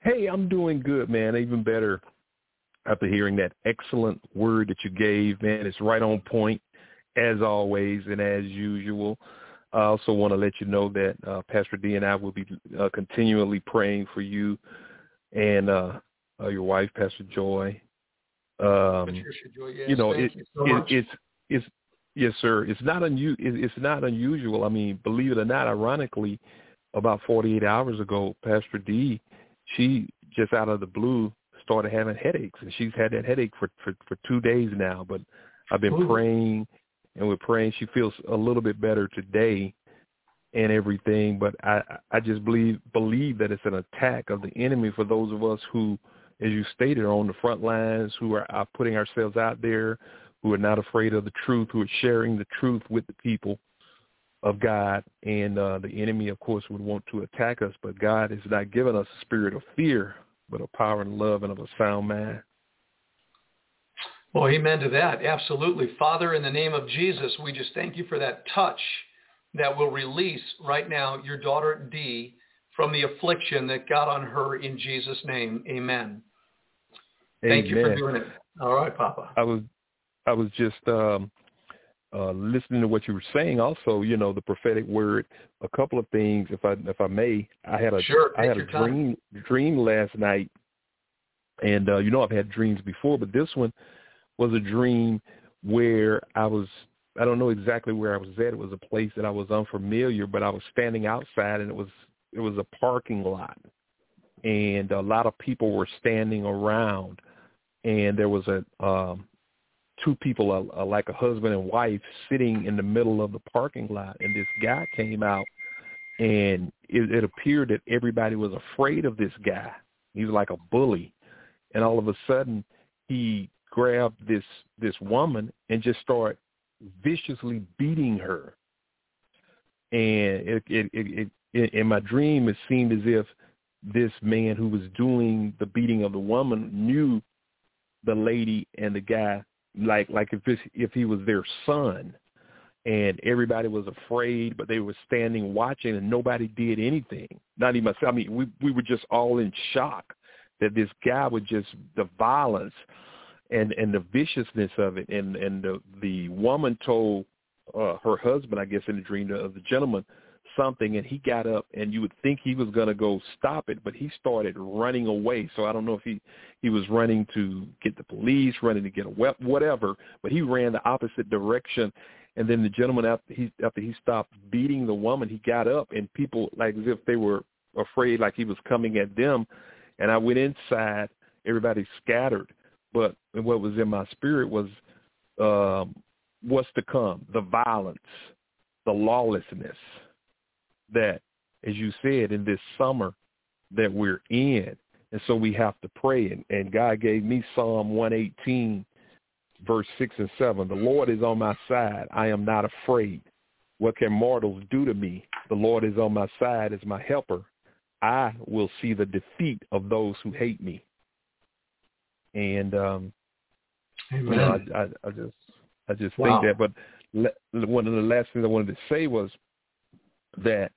Hey, I'm doing good, man. Even better after hearing that excellent word that you gave, man. It's right on point, as always and as usual. I also want to let you know that uh, Pastor D and I will be uh, continually praying for you and uh, uh your wife, Pastor Joy, um, Patricia Joy, yes, you know, it, you so it, it's it's yes, sir. It's not unu- It's not unusual. I mean, believe it or not, ironically, about 48 hours ago, Pastor D, she just out of the blue started having headaches, and she's had that headache for for, for two days now. But I've been Ooh. praying, and we're praying. She feels a little bit better today, and everything. But I I just believe believe that it's an attack of the enemy for those of us who as you stated, are on the front lines, who are, are putting ourselves out there, who are not afraid of the truth, who are sharing the truth with the people of God. And uh, the enemy, of course, would want to attack us, but God has not given us a spirit of fear, but of power and love and of a sound mind. Well, amen to that. Absolutely. Father, in the name of Jesus, we just thank you for that touch that will release right now your daughter Dee from the affliction that got on her in Jesus' name. Amen. Thank you for doing it. All right, Papa. I was I was just um uh listening to what you were saying also, you know, the prophetic word, a couple of things if I if I may. I had a sure, I had a dream time. dream last night and uh you know I've had dreams before, but this one was a dream where I was I don't know exactly where I was at. It was a place that I was unfamiliar, but I was standing outside and it was it was a parking lot. And a lot of people were standing around and there was a um two people uh, uh, like a husband and wife sitting in the middle of the parking lot and this guy came out and it, it appeared that everybody was afraid of this guy. He was like a bully. And all of a sudden he grabbed this this woman and just started viciously beating her. And it it it, it in my dream it seemed as if this man who was doing the beating of the woman knew the lady and the guy like like if this, if he was their son and everybody was afraid but they were standing watching and nobody did anything not even myself. I mean we we were just all in shock that this guy would just the violence and and the viciousness of it. And and the the woman told uh her husband i guess in the dream of the gentleman something and he got up and you would think he was going to go stop it but he started running away. So i don't know if he he was running to get the police running to get a weapon whatever but he ran the opposite direction. And then the gentleman after he after he stopped beating the woman he got up and people like as if they were afraid like he was coming at them. And i went inside. Everybody scattered. But what was in my spirit was um what's to come? The violence the lawlessness that, as you said, in this summer that we're in. And so we have to pray. And, and God gave me Psalm 118, verse 6 and 7. The Lord is on my side. I am not afraid. What can mortals do to me? The Lord is on my side as my helper. I will see the defeat of those who hate me. And um, You know, I, I, I just I just wow. think that. But one of the last things I wanted to say was that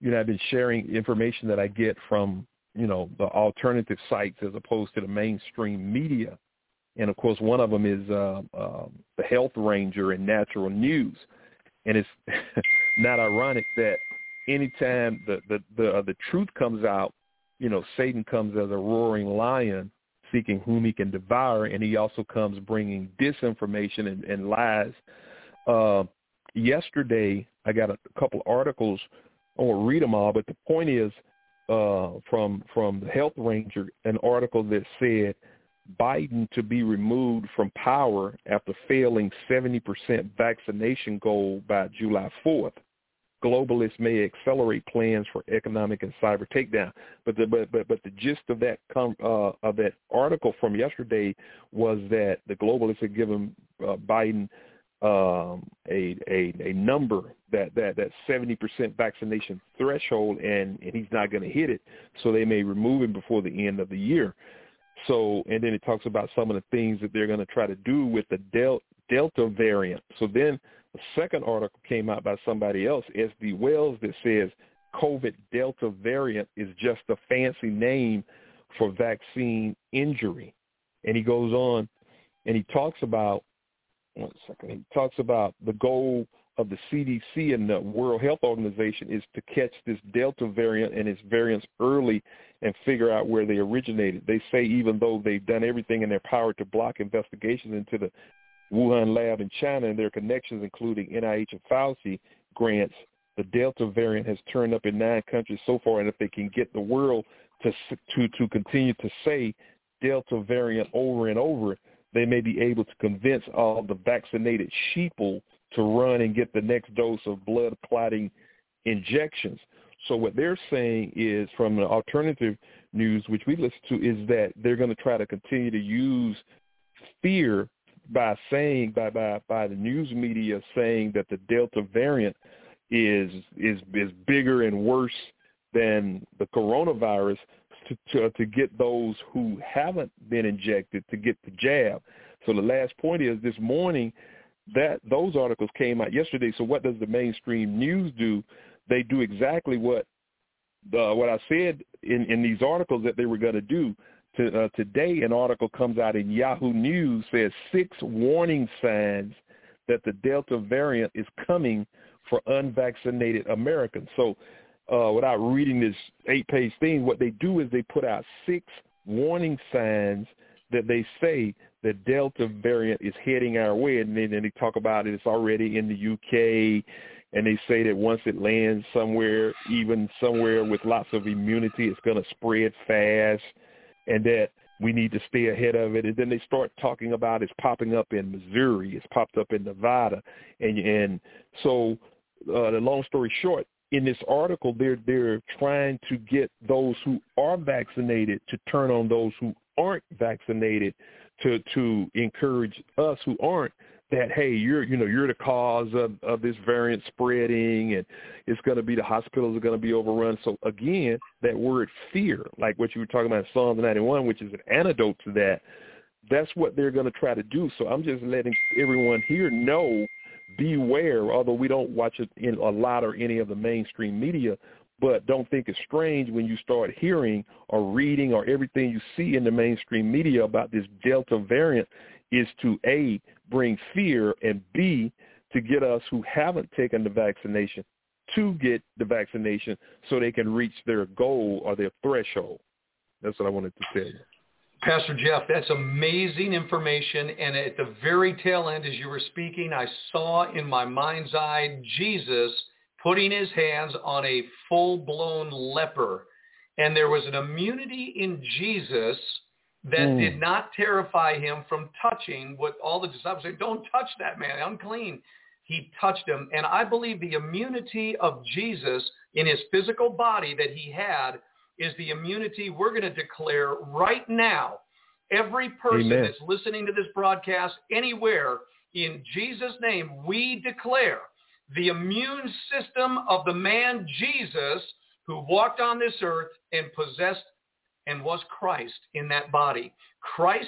you know I've been sharing information that I get from you know the alternative sites as opposed to the mainstream media, and of course one of them is uh, uh, the Health Ranger and Natural News, and it's not ironic that anytime the the the, uh, the truth comes out, you know Satan comes as a roaring lion seeking whom he can devour, and he also comes bringing disinformation and, and lies. Uh, yesterday, I got a couple articles. I won't read them all, but the point is uh, from from the Health Ranger, an article that said Biden to be removed from power after failing 70% vaccination goal by July 4th. Globalists may accelerate plans for economic and cyber takedown. But the but but, but the gist of that com, uh, of that article from yesterday was that the globalists had given uh, Biden um, a, a a number that that that seventy percent vaccination threshold, and and he's not going to hit it, so they may remove him before the end of the year. So, and then it talks about some of the things that they're going to try to do with the del- Delta variant. So then a second article came out by somebody else, S.D. Wells, that says COVID Delta variant is just a fancy name for vaccine injury. And he goes on and he talks about one second. He talks about the goal of the CDC and the World Health Organization is to catch this Delta variant and its variants early and figure out where they originated. They say even though they've done everything in their power to block investigations into the Wuhan lab in China and their connections, including NIH and Fauci grants, the Delta variant has turned up in nine countries so far. And if they can get the world to to to continue to say Delta variant over and over, they may be able to convince all the vaccinated sheeple to run and get the next dose of blood clotting injections. So what they're saying is from the alternative news, which we listen to, is that they're going to try to continue to use fear by saying by by by the news media saying that the Delta variant is is is bigger and worse than the coronavirus to, to to get those who haven't been injected to get the jab. So the last point is this morning that those articles came out yesterday. So what does the mainstream news do? They do exactly what uh, what I said in, in these articles that they were going to do. To, uh, today, an article comes out in Yahoo News says six warning signs that the Delta variant is coming for unvaccinated Americans. So uh, without reading this eight-page thing, what they do is they put out six warning signs that they say the Delta variant is heading our way, and then, they talk about it. It's already in the UK, and they say that once it lands somewhere, even somewhere with lots of immunity, it's going to spread fast, and that we need to stay ahead of it. And then they start talking about it's popping up in Missouri, it's popped up in Nevada, and and so uh, the long story short, in this article, they're they're trying to get those who are vaccinated to turn on those who aren't vaccinated to to encourage us who aren't that hey you're you know you're the cause of of this variant spreading and it's going to be the hospitals are going to be overrun. So again that word fear like what you were talking about in Psalm 91 which is an antidote to that that's what they're going to try to do. So I'm just letting everyone here know beware, although we don't watch it in a lot or any of the mainstream media, but don't think it's strange when you start hearing or reading or everything you see in the mainstream media about this Delta variant is to A, bring fear, and B, to get us who haven't taken the vaccination to get the vaccination so they can reach their goal or their threshold. That's what I wanted to tell you. Pastor Jeff, that's amazing information. And at the very tail end, as you were speaking, I saw in my mind's eye Jesus putting his hands on a full-blown leper. And there was an immunity in Jesus that mm. did not terrify him from touching what all the disciples said, don't touch that man, unclean. He touched him. And I believe the immunity of Jesus in his physical body that he had is the immunity we're going to declare right now. Every person Amen. that's listening to this broadcast anywhere, in Jesus' name, we declare the immune system of the man Jesus who walked on this earth and possessed and was Christ in that body. Christ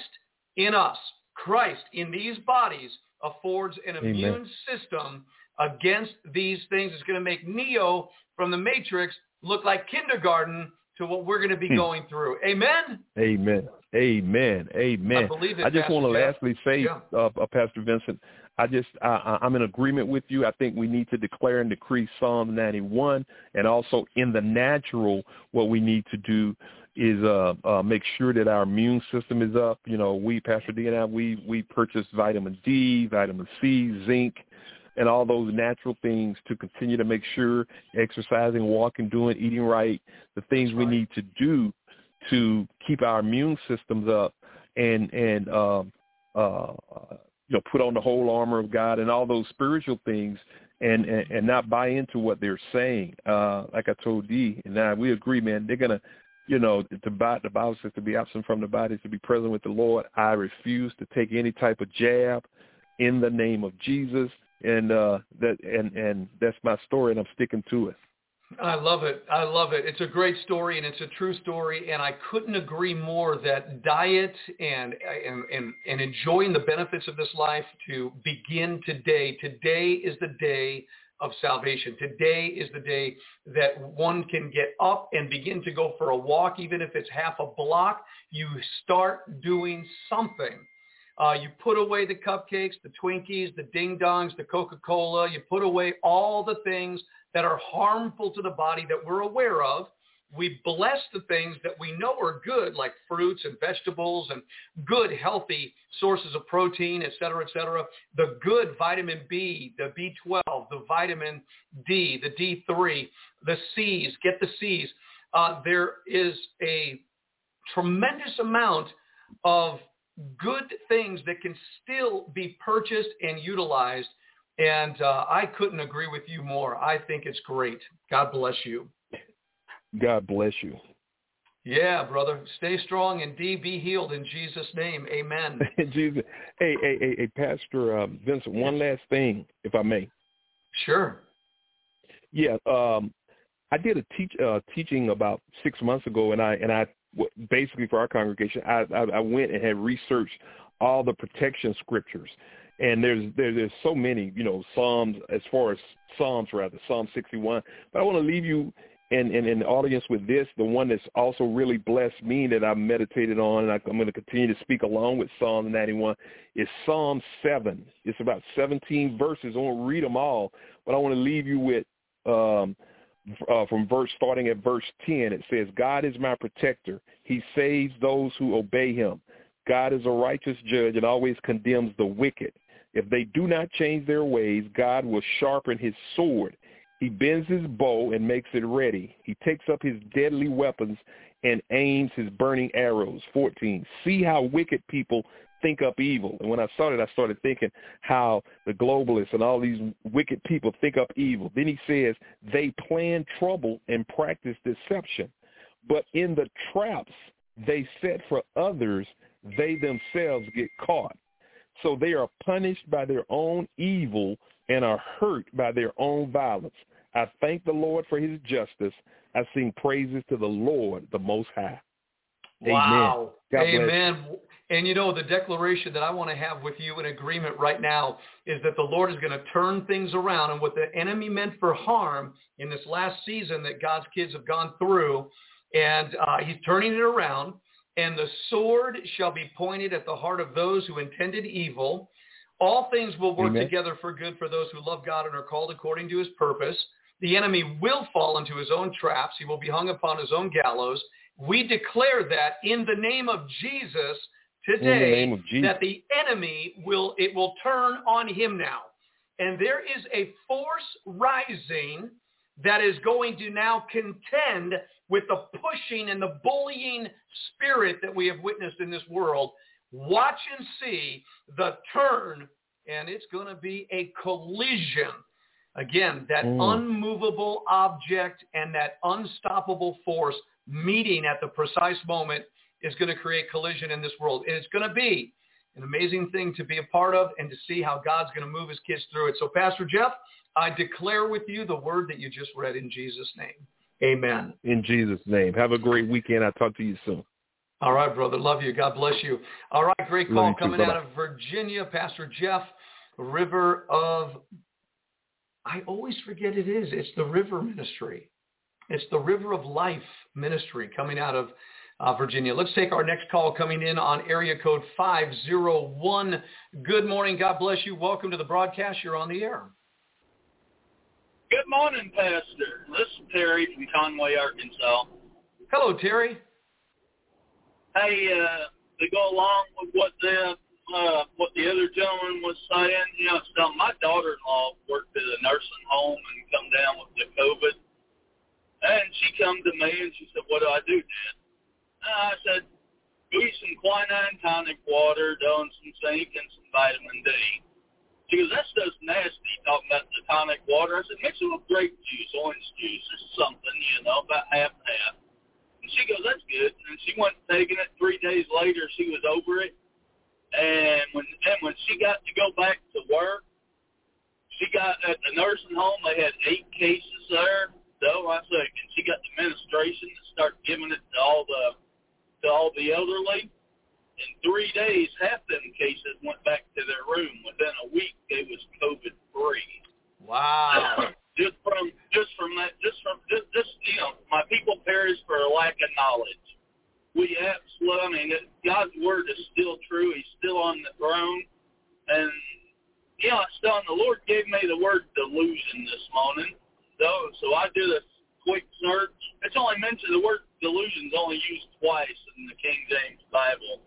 in us, Christ in these bodies affords an Amen. immune system against these things. It's going to make Neo from the Matrix look like kindergarten to what we're going to be hmm. going through. Amen? Amen. Amen. Amen. I, believe it, I just Pastor want to Jeff. lastly say, yeah. uh, uh, Pastor Vincent, I just I, I'm in agreement with you. I think we need to declare and decree Psalm 91, and also in the natural, what we need to do is uh, uh, make sure that our immune system is up. You know, we Pastor D and I we we purchase vitamin D, vitamin C, zinc, and all those natural things to continue to make sure exercising, walking, doing, eating right, the things we need to do to keep our immune systems up and and um, uh, you know put on the whole armor of God and all those spiritual things and and, and not buy into what they're saying. Uh, like I told D and I, we agree, man. They're gonna you know, the, the Bible says to be absent from the body is to be present with the Lord. I refuse to take any type of jab in the name of Jesus, and uh, that and and that's my story, and I'm sticking to it. I love it. I love it. It's a great story and it's a true story. And I couldn't agree more that diet and, and, and, and enjoying the benefits of this life to begin today. Today is the day of salvation. Today is the day that one can get up and begin to go for a walk, even if it's half a block. You start doing something. Uh, you put away the cupcakes, the Twinkies, the ding dongs, the Coca-Cola. You put away all the things that are harmful to the body that we're aware of we bless the things that we know are good, like fruits and vegetables and good, healthy sources of protein, et cetera, et cetera. The good vitamin B, the B12, the vitamin D, the D3, the C's, get the C's. Uh, there is a tremendous amount of good things that can still be purchased and utilized. And uh, I couldn't agree with you more. I think it's great. God bless you. God bless you. Yeah, brother. Stay strong and D be healed in Jesus' name. Amen. Jesus. Hey, hey, hey, hey Pastor uh, Vincent, one last thing, if I may. Sure. Yeah, um, I did a teach uh, teaching about six months ago, and I and I basically for our congregation, I, I, I went and had researched all the protection scriptures, and there's there, there's so many, you know, Psalms as far as Psalms rather, Psalm 61. But I want to leave you and, and, the audience with this, the one that's also really blessed me that I've meditated on, and I'm going to continue to speak along with Psalm 91, is Psalm 7. It's about 17 verses. I won't read them all, but I want to leave you with um, uh, from verse starting at verse 10. It says, God is my protector. He saves those who obey him. God is a righteous judge and always condemns the wicked. If they do not change their ways, God will sharpen his sword he bends his bow and makes it ready. He takes up his deadly weapons and aims his burning arrows. 14. See how wicked people think up evil. And when I it, I started thinking how the globalists and all these wicked people think up evil. Then he says they plan trouble and practice deception. But in the traps they set for others, they themselves get caught. So they are punished by their own evil and are hurt by their own violence. I thank the Lord for his justice. I sing praises to the Lord, the Most High. Wow. Amen. Amen. And you know, the declaration that I want to have with you in agreement right now is that the Lord is going to turn things around and what the enemy meant for harm in this last season that God's kids have gone through, and uh, he's turning it around. And the sword shall be pointed at the heart of those who intended evil. All things will work Amen. together for good for those who love God and are called according to his purpose. The enemy will fall into his own traps. He will be hung upon his own gallows. We declare that in the name of Jesus today of Jesus. that the enemy will it will turn on him now. And there is a force rising that is going to now contend with the pushing and the bullying spirit that we have witnessed in this world. Watch and see the turn, and it's going to be a collision. Again, that Mm. unmovable object and that unstoppable force meeting at the precise moment is going to create collision in this world. And it's going to be an amazing thing to be a part of and to see how God's going to move his kids through it. So Pastor Jeff, I declare with you the word that you just read in Jesus' name. Amen. In Jesus' name. Have a great weekend. I'll talk to you soon. All right, brother. Love you. God bless you. All right, great call too. coming out of Virginia. Pastor Jeff, River of, I always forget it is. It's the River Ministry. It's the River of Life Ministry coming out of uh, Virginia. Let's take our next call coming in on area code 501. Good morning. God bless you. Welcome to the broadcast. You're on the air. Good morning, Pastor. This is Terry from Conway, Arkansas. Hello, Terry. Hey, uh, to go along with what the uh, what the other gentleman was saying, you know, so my daughter-in-law worked at a nursing home and come down with the COVID, and she come to me and she said, "What do I do, Dad?" And I said, "Go eat some quinine tonic water, down some zinc, and some vitamin D." She goes, that stuff's nasty, talking about the tonic water. I said, mix it with grape juice, orange juice, or something, you know, about half and half. And she goes, that's good. And she went taking it. Three days later, she was over it. And when and when she got to go back to work, she got at the nursing home. They had eight cases there. So I said, and she got the administration to start giving it to all the to all the elderly. In three days, half them cases went back to their room. Within a week, they was COVID free. Wow. just from just from that just from just, just you know my people perish for a lack of knowledge. We absolutely I mean it, God's word is still true. He's still on the throne, and you know it's still. The Lord gave me the word delusion this morning. So so I did a quick search. It's only mentioned the word delusion is only used twice in the King James Bible.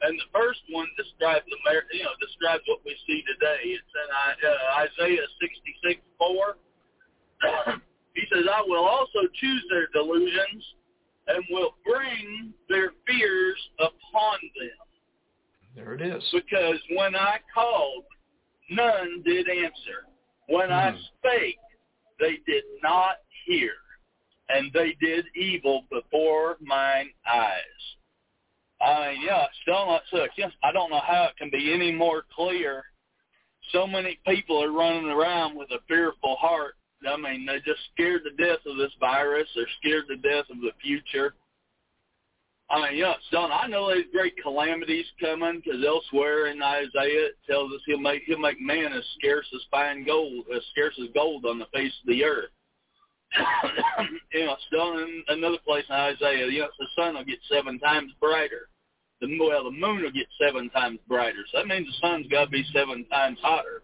And the first one describes the you know describes what we see today. It's in uh, Isaiah 66 4. he says, "I will also choose their delusions, and will bring their fears upon them." there it is. Because when I called, none did answer. When I Hmm. spake, they did not hear, and they did evil before mine eyes. I mean, yeah, not such. Yes, I don't know how it can be any more clear. So many people are running around with a fearful heart. I mean, they're just scared to death of this virus. They're scared to death of the future. I mean, yeah, son, I know there's great calamities coming because elsewhere in Isaiah it tells us he'll make he'll make man as scarce as fine gold, as scarce as gold on the face of the earth. you know, son, in another place in Isaiah, you know, the sun will get seven times brighter. The well, the moon will get seven times brighter. So that means the sun's got to be seven times hotter.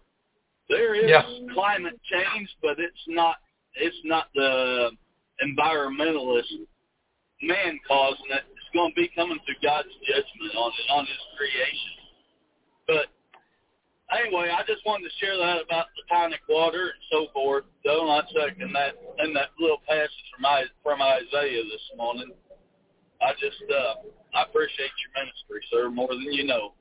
There is Yeah. climate change, but it's not it's not the environmentalist man causing it. Going to be coming through God's judgment on on His creation. But anyway, I just wanted to share that about the tonic water and so forth. Though not second that in that little passage from I, from Isaiah this morning. I just uh, I appreciate your ministry, sir, more than you know.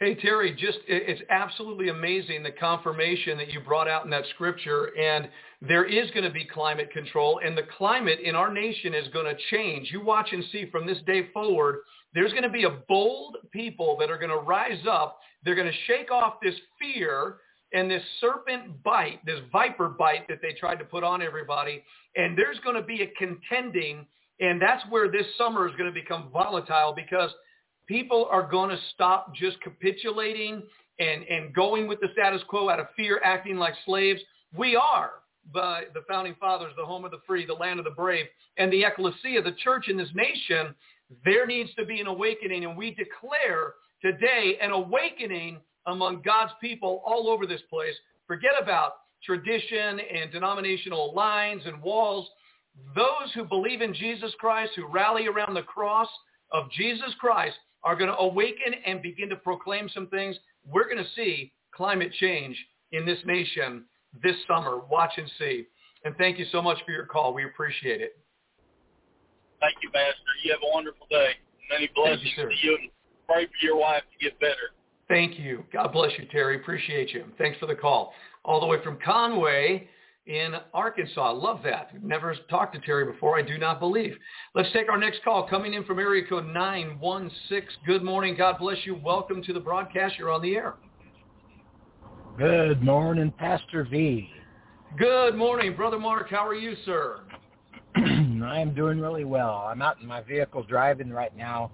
Hey Terry, just it's absolutely amazing the confirmation that you brought out in that scripture and there is going to be climate control and the climate in our nation is going to change. You watch and see from this day forward, there's going to be a bold people that are going to rise up. They're going to shake off this fear and this serpent bite, this viper bite that they tried to put on everybody. And there's going to be a contending and that's where this summer is going to become volatile because people are going to stop just capitulating and, and going with the status quo out of fear, acting like slaves. We are by the founding fathers, the home of the free, the land of the brave, and the ecclesia, the church in this nation. There needs to be an awakening, and we declare today an awakening among God's people all over this place. Forget about tradition and denominational lines and walls. Those who believe in Jesus Christ, who rally around the cross of Jesus Christ, are going to awaken and begin to proclaim some things. We're going to see climate change in this nation this summer. Watch and see. And thank you so much for your call. We appreciate it. Thank you, Pastor. You have a wonderful day. Many blessings you, to you and pray for your wife to get better. Thank you. God bless you, Terry. Appreciate you. Thanks for the call. All the way from Conway in Arkansas. Love that. Never talked to Terry before, I do not believe. Let's take our next call coming in from area code 916. Good morning. God bless you. Welcome to the broadcast. You're on the air. Good morning, Pastor V. Good morning, Brother Mark. How are you, sir? I'm doing really well. I'm out in my vehicle driving right now,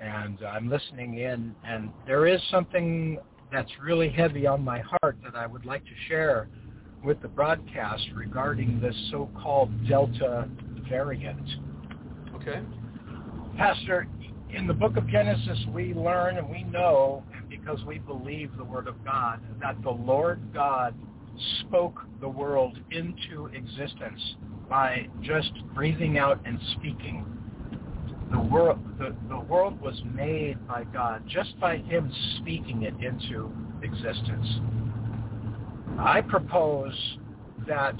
and I'm listening in, and there is something that's really heavy on my heart that I would like to share with the broadcast regarding this so-called Delta variant. Okay. Pastor, in the book of Genesis, we learn and we know, because we believe the word of God, that the Lord God spoke the world into existence by just breathing out and speaking. The world, the, the world was made by God just by him speaking it into existence. I propose that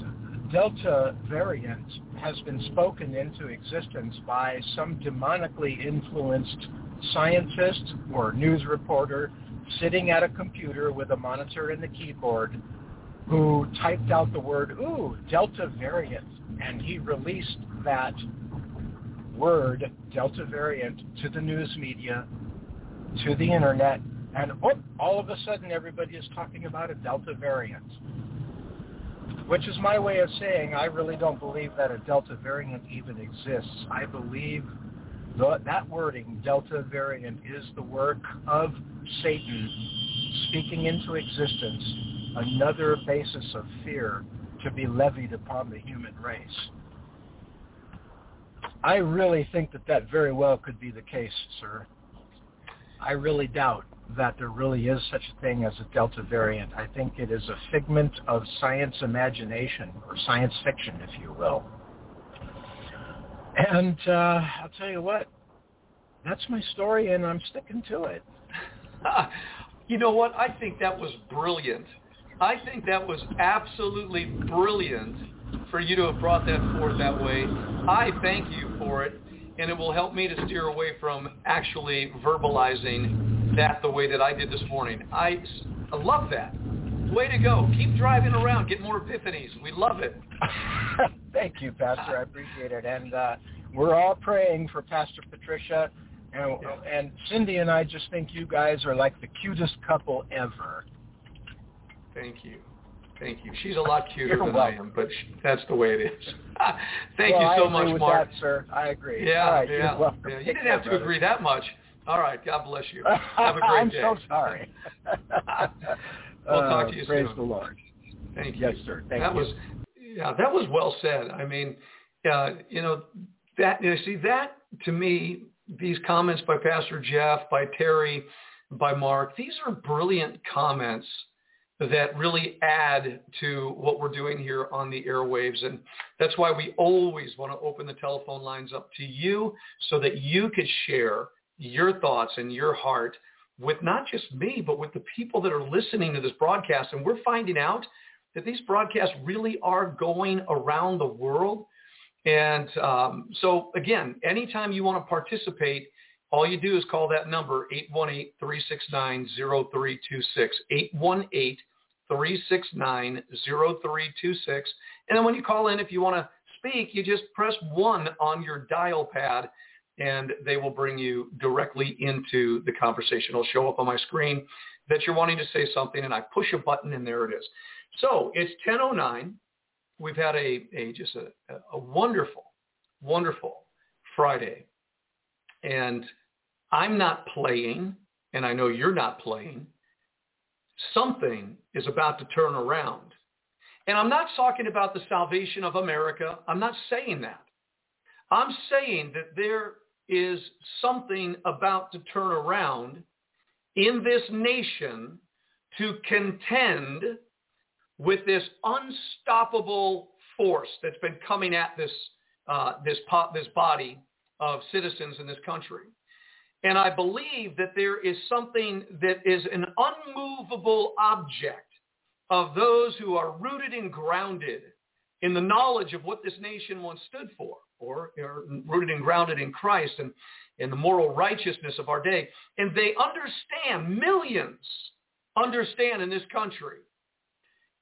Delta variant has been spoken into existence by some demonically influenced scientist or news reporter sitting at a computer with a monitor and the keyboard who typed out the word, ooh, Delta variant, and he released that word, Delta variant, to the news media, to the internet, and oh, all of a sudden everybody is talking about a Delta variant. Which is my way of saying I really don't believe that a Delta variant even exists. I believe the, that wording, Delta variant, is the work of Satan speaking into existence another basis of fear to be levied upon the human race. I really think that that very well could be the case, sir. I really doubt that there really is such a thing as a Delta variant. I think it is a figment of science imagination, or science fiction, if you will. And uh, I'll tell you what, that's my story, and I'm sticking to it. you know what? I think that was brilliant. I think that was absolutely brilliant for you to have brought that forth that way. I thank you for it, and it will help me to steer away from actually verbalizing that the way that I did this morning. I, I love that. Way to go. Keep driving around. Get more epiphanies. We love it. Thank you, Pastor. I appreciate it. And uh, we're all praying for Pastor Patricia. And, and Cindy and I just think you guys are like the cutest couple ever. Thank you. Thank you. She's a lot cuter than I am, but she, that's the way it is. Thank well, you so I much, Mark. That, sir. I agree. Yeah, All right, yeah. yeah. You didn't have to brother. agree that much. All right. God bless you. Have a great day. I'm so sorry. we'll talk Uh, to you praise soon. the Lord. Thank you. Yes, sir. Thank that you. was yeah, that was well said. I mean, uh, you know, that you know, see that to me, these comments by Pastor Jeff, by Terry, by Mark, these are brilliant comments that really add to what we're doing here on the airwaves. And that's why we always want to open the telephone lines up to you so that you could share your thoughts and your heart with not just me, but with the people that are listening to this broadcast. And we're finding out that these broadcasts really are going around the world. And um, so again, anytime you want to participate, all you do is call that number, 818-369-0326, 818-369-0326. And then when you call in, if you want to speak, you just press 1 on your dial pad, and they will bring you directly into the conversation. It'll show up on my screen that you're wanting to say something, and I push a button, and there it is. So it's 10.09. We've had a, a just a, a wonderful, wonderful Friday. And I'm not playing, and I know you're not playing. Something is about to turn around. And I'm not talking about the salvation of America. I'm not saying that. I'm saying that there is something about to turn around in this nation to contend with this unstoppable force that's been coming at this uh, this po- this body of citizens in this country. And I believe that there is something that is an unmovable object of those who are rooted and grounded in the knowledge of what this nation once stood for, or, or rooted and grounded in Christ and in the moral righteousness of our day. And they understand, millions understand in this country.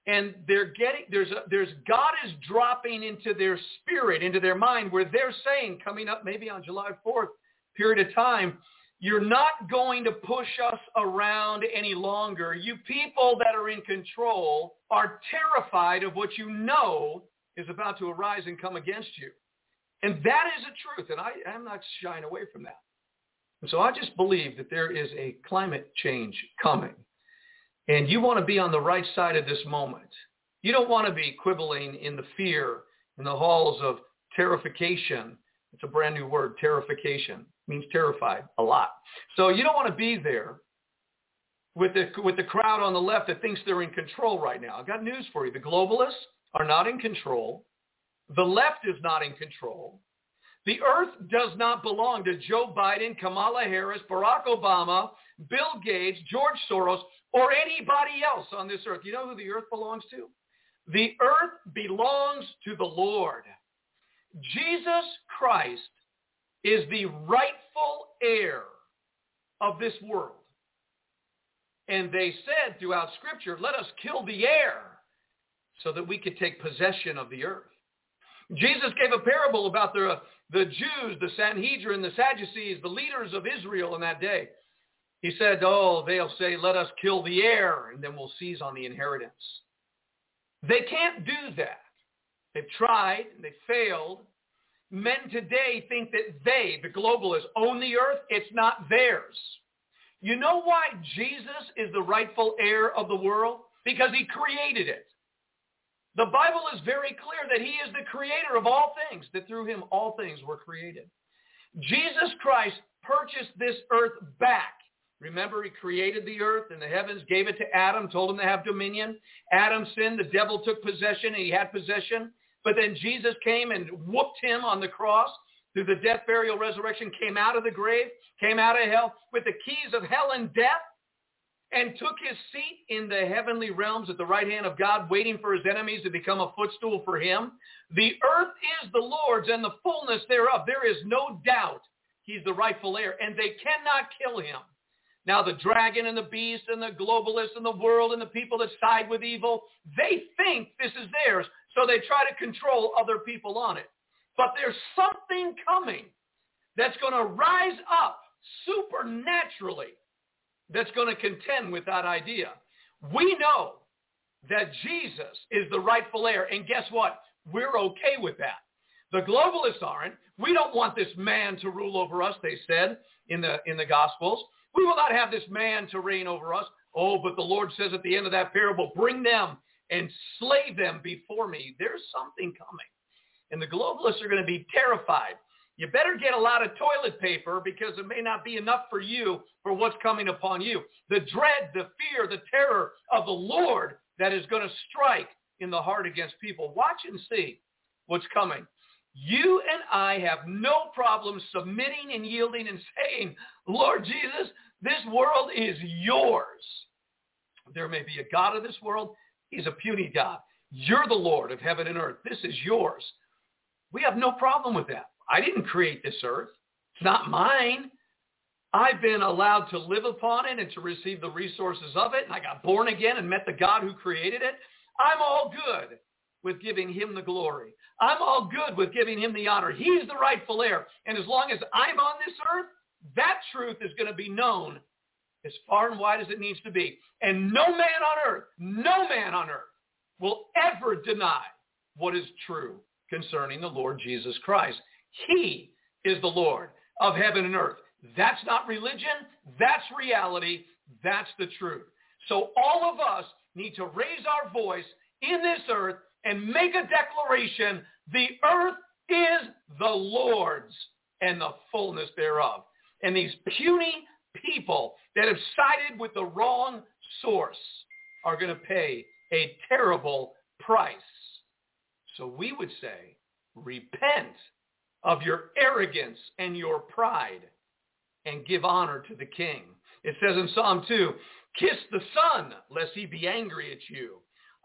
And they're getting, there's, a, there's, God is dropping into their spirit, into their mind, where they're saying, coming up maybe on July 4th, period of time, you're not going to push us around any longer. You people that are in control are terrified of what you know is about to arise and come against you. And that is a truth, and I, am not shying away from that. And so I just believe that there is a climate change coming. And you want to be on the right side of this moment. You don't want to be quibbling in the fear in the halls of terrification. It's a brand new word, terrification means terrified a lot. So you don't want to be there with the with the crowd on the left that thinks they're in control right now. I've got news for you. The globalists are not in control. The left is not in control. The earth does not belong to Joe Biden, Kamala Harris, Barack Obama, Bill Gates, George Soros, or anybody else on this earth. You know who the earth belongs to? The earth belongs to the Lord. Jesus Christ is the rightful heir of this world. And they said throughout Scripture, let us kill the heir so that we could take possession of the earth. Jesus gave a parable about the, the Jews, the Sanhedrin, the Sadducees, the leaders of Israel in that day. He said, oh, they'll say, let us kill the heir, and then we'll seize on the inheritance. They can't do that. They've tried, and they failed, men today think that they, the globalists, own the earth. It's not theirs. You know why Jesus is the rightful heir of the world? Because he created it. The Bible is very clear that he is the creator of all things, that through him all things were created. Jesus Christ purchased this earth back. Remember, he created the earth and the heavens, gave it to Adam, told him to have dominion. Adam sinned, the devil took possession, and he had possession. But then Jesus came and whooped him on the cross through the death, burial, resurrection, came out of the grave, came out of hell with the keys of hell and death, and took his seat in the heavenly realms at the right hand of God, waiting for his enemies to become a footstool for him. The earth is the Lord's and the fullness thereof. There is no doubt he's the rightful heir, and they cannot kill him. Now the dragon and the beast and the globalists and the world and the people that side with evil, they think this is theirs. So they try to control other people on it. But there's something coming that's going to rise up supernaturally that's going to contend with that idea. We know that Jesus is the rightful heir. And guess what? We're okay with that. The globalists aren't. We don't want this man to rule over us, they said in the, in the Gospels. We will not have this man to reign over us. Oh, but the Lord says at the end of that parable, bring them and slay them before me. There's something coming. And the globalists are going to be terrified. You better get a lot of toilet paper because it may not be enough for you for what's coming upon you. The dread, the fear, the terror of the Lord that is going to strike in the heart against people. Watch and see what's coming. You and I have no problem submitting and yielding and saying, Lord Jesus, this world is yours. There may be a God of this world. He's a puny God. You're the Lord of heaven and earth. This is yours. We have no problem with that. I didn't create this earth. It's not mine. I've been allowed to live upon it and to receive the resources of it. And I got born again and met the God who created it. I'm all good with giving him the glory. I'm all good with giving him the honor. He's the rightful heir. And as long as I'm on this earth, that truth is going to be known as far and wide as it needs to be. And no man on earth, no man on earth will ever deny what is true concerning the Lord Jesus Christ. He is the Lord of heaven and earth. That's not religion. That's reality. That's the truth. So all of us need to raise our voice in this earth and make a declaration. The earth is the Lord's and the fullness thereof. And these puny people that have sided with the wrong source are going to pay a terrible price. So we would say, repent of your arrogance and your pride and give honor to the king. It says in Psalm 2, kiss the son lest he be angry at you.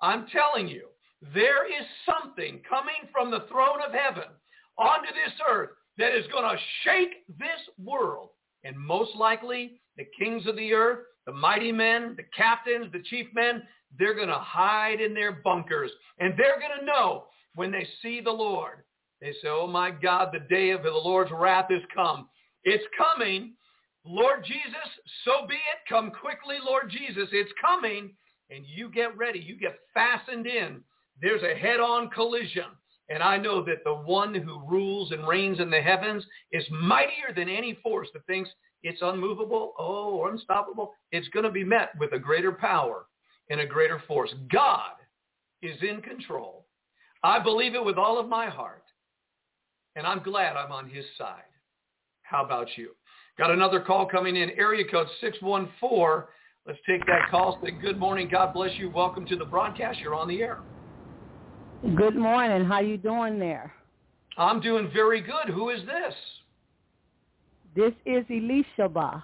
I'm telling you, there is something coming from the throne of heaven onto this earth that is going to shake this world. And most likely, the kings of the earth, the mighty men, the captains, the chief men, they're going to hide in their bunkers. And they're going to know when they see the Lord. They say, oh my God, the day of the Lord's wrath is come. It's coming. Lord Jesus, so be it. Come quickly, Lord Jesus. It's coming. And you get ready. You get fastened in. There's a head-on collision. And I know that the one who rules and reigns in the heavens is mightier than any force that thinks it's unmovable, oh, or unstoppable. It's going to be met with a greater power and a greater force. God is in control. I believe it with all of my heart. And I'm glad I'm on his side. How about you? Got another call coming in, area code 614. Let's take that call. Say good morning. God bless you. Welcome to the broadcast. You're on the air. Good morning. How you doing there? I'm doing very good. Who is this? This is Elishaba.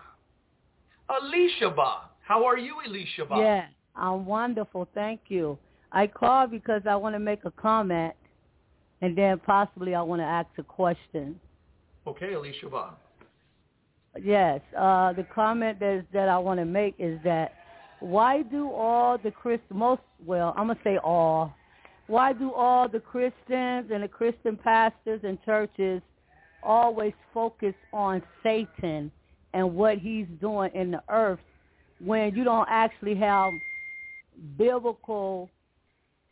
Elishaba. How are you, Elishaba? Yeah, I'm wonderful. Thank you. I called because I want to make a comment, and then possibly I want to ask a question. Okay, Elishaba. Yes, uh, the comment that is, that I want to make is that why do all the Christ most well I'm gonna say all why do all the Christians and the Christian pastors and churches always focus on Satan and what he's doing in the earth when you don't actually have biblical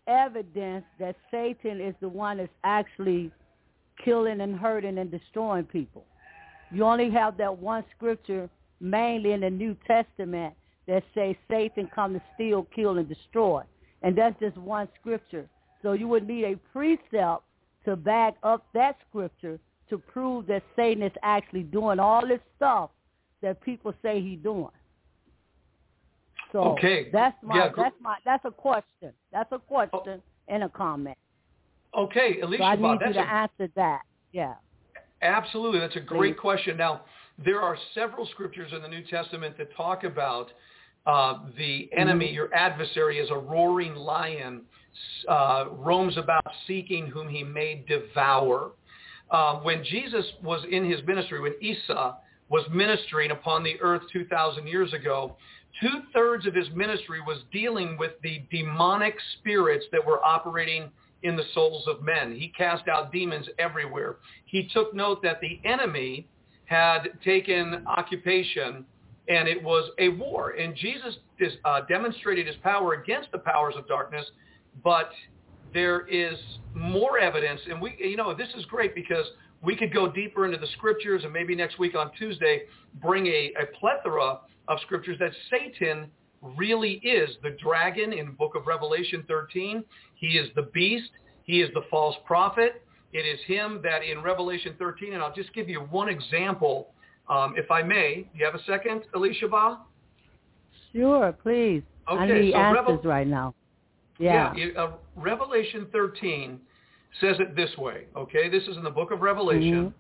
evidence that Satan is the one that's actually killing and hurting and destroying people. You only have that one scripture mainly in the New Testament that says Satan come to steal, kill, and destroy. And that's just one scripture. So you would need a precept to back up that scripture to prove that Satan is actually doing all this stuff that people say he's doing. So okay. that's my yeah, that's my that's a question. That's a question oh. and a comment. Okay, Alicia, so I need Bob, you to a, answer that. Yeah. Absolutely, that's a great Please. question. Now, there are several scriptures in the New Testament that talk about uh, the enemy, Mm-hmm. your adversary, as a roaring lion uh, roams about seeking whom he may devour. Uh, when Jesus was in his ministry, when Isa was ministering upon the earth 2,000 years ago, two-thirds of his ministry was dealing with the demonic spirits that were operating in the souls of men. He cast out demons everywhere. He took note that the enemy had taken occupation and it was a war. And Jesus uh, demonstrated his power against the powers of darkness, but there is more evidence. And we, you know, this is great because we could go deeper into the scriptures and maybe next week on Tuesday bring a, a plethora of scriptures that Satan really is the dragon in book of Revelation 13. He is the beast. He is the false prophet. It is him that in Revelation 13, and I'll just give you one example, um, if I may. Do you have a second, Elishaba? Sure, please. Okay, I need so answers Revel- right now. Yeah. it- uh, Revelation 13 says it this way, okay? This is in the book of Revelation.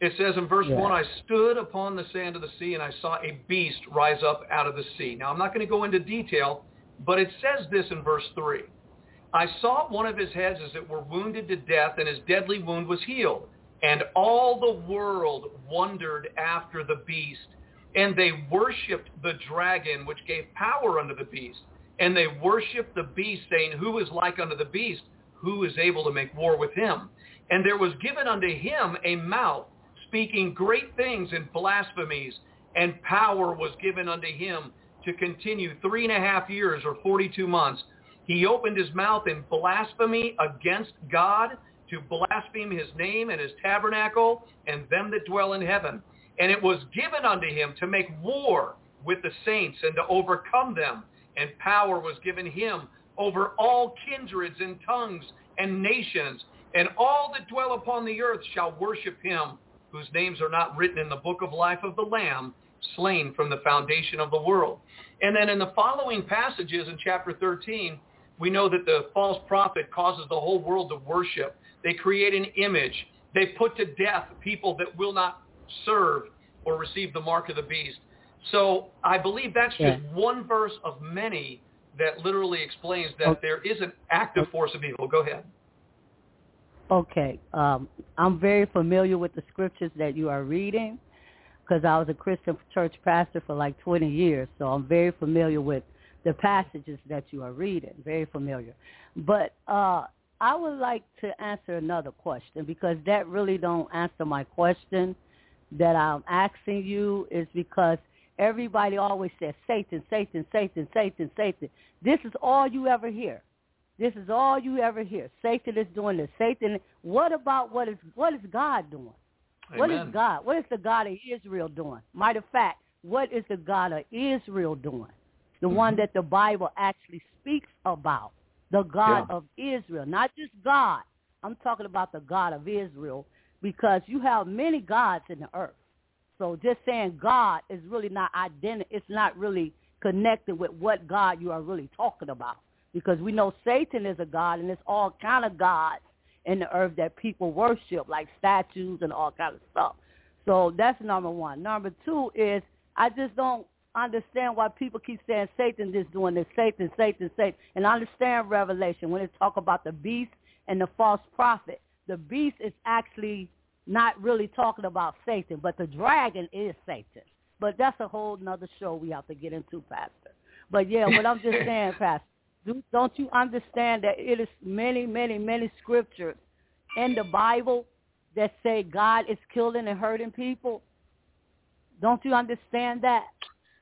It says in verse Yeah. 1, I stood upon the sand of the sea and I saw a beast rise up out of the sea. Now, I'm not going to go into detail, but it says this in verse 3. I saw one of his heads as it were wounded to death, and his deadly wound was healed. And all the world wondered after the beast. And they worshipped the dragon, which gave power unto the beast. And they worshipped the beast, saying, Who is like unto the beast? Who is able to make war with him? And there was given unto him a mouth, speaking great things and blasphemies. And power was given unto him to continue three and a half years or 42 months. He opened his mouth in blasphemy against God to blaspheme his name and his tabernacle and them that dwell in heaven. And it was given unto him to make war with the saints and to overcome them. And power was given him over all kindreds and tongues and nations. And all that dwell upon the earth shall worship him, whose names are not written in the book of life of the Lamb, slain from the foundation of the world. And then in the following passages in chapter 13, We know that the false prophet causes the whole world to worship. They create an image. They put to death people that will not serve or receive the mark of the beast. So I believe that's just yeah. one verse of many that literally explains that okay. there is an active force of evil. Go ahead. Okay. Um, I'm very familiar with the scriptures that you are reading because I was a Christian church pastor for like 20 years. So I'm very familiar with the passages that you are reading, very familiar. But uh, I would like to answer another question because that really don't answer my question that I'm asking you is because everybody always says Satan, Satan, Satan, Satan, Satan. This is all you ever hear. This is all you ever hear. Satan is doing this. Satan. What about what is what is God doing? Amen. What is God? What is the God of Israel doing? Matter of fact, what is the God of Israel doing? The mm-hmm. one that the Bible actually speaks about. The God yeah. of Israel. Not just God. I'm talking about the God of Israel because you have many gods in the earth. So just saying God is really not identity. It's not really connected with what God you are really talking about because we know Satan is a god and there's all kind of gods in the earth that people worship, like statues and all kind of stuff. So that's number one. Number two is I just don't understand why people keep saying Satan is doing this, Satan, Satan, Satan. And I understand Revelation when it talk about the beast and the false prophet. The beast is actually not really talking about Satan, but the dragon is Satan. But that's a whole nother show we have to get into, Pastor. But yeah, what I'm just saying, Pastor, do, don't you understand that it is many, many, many scriptures in the Bible that say God is killing and hurting people? Don't you understand that?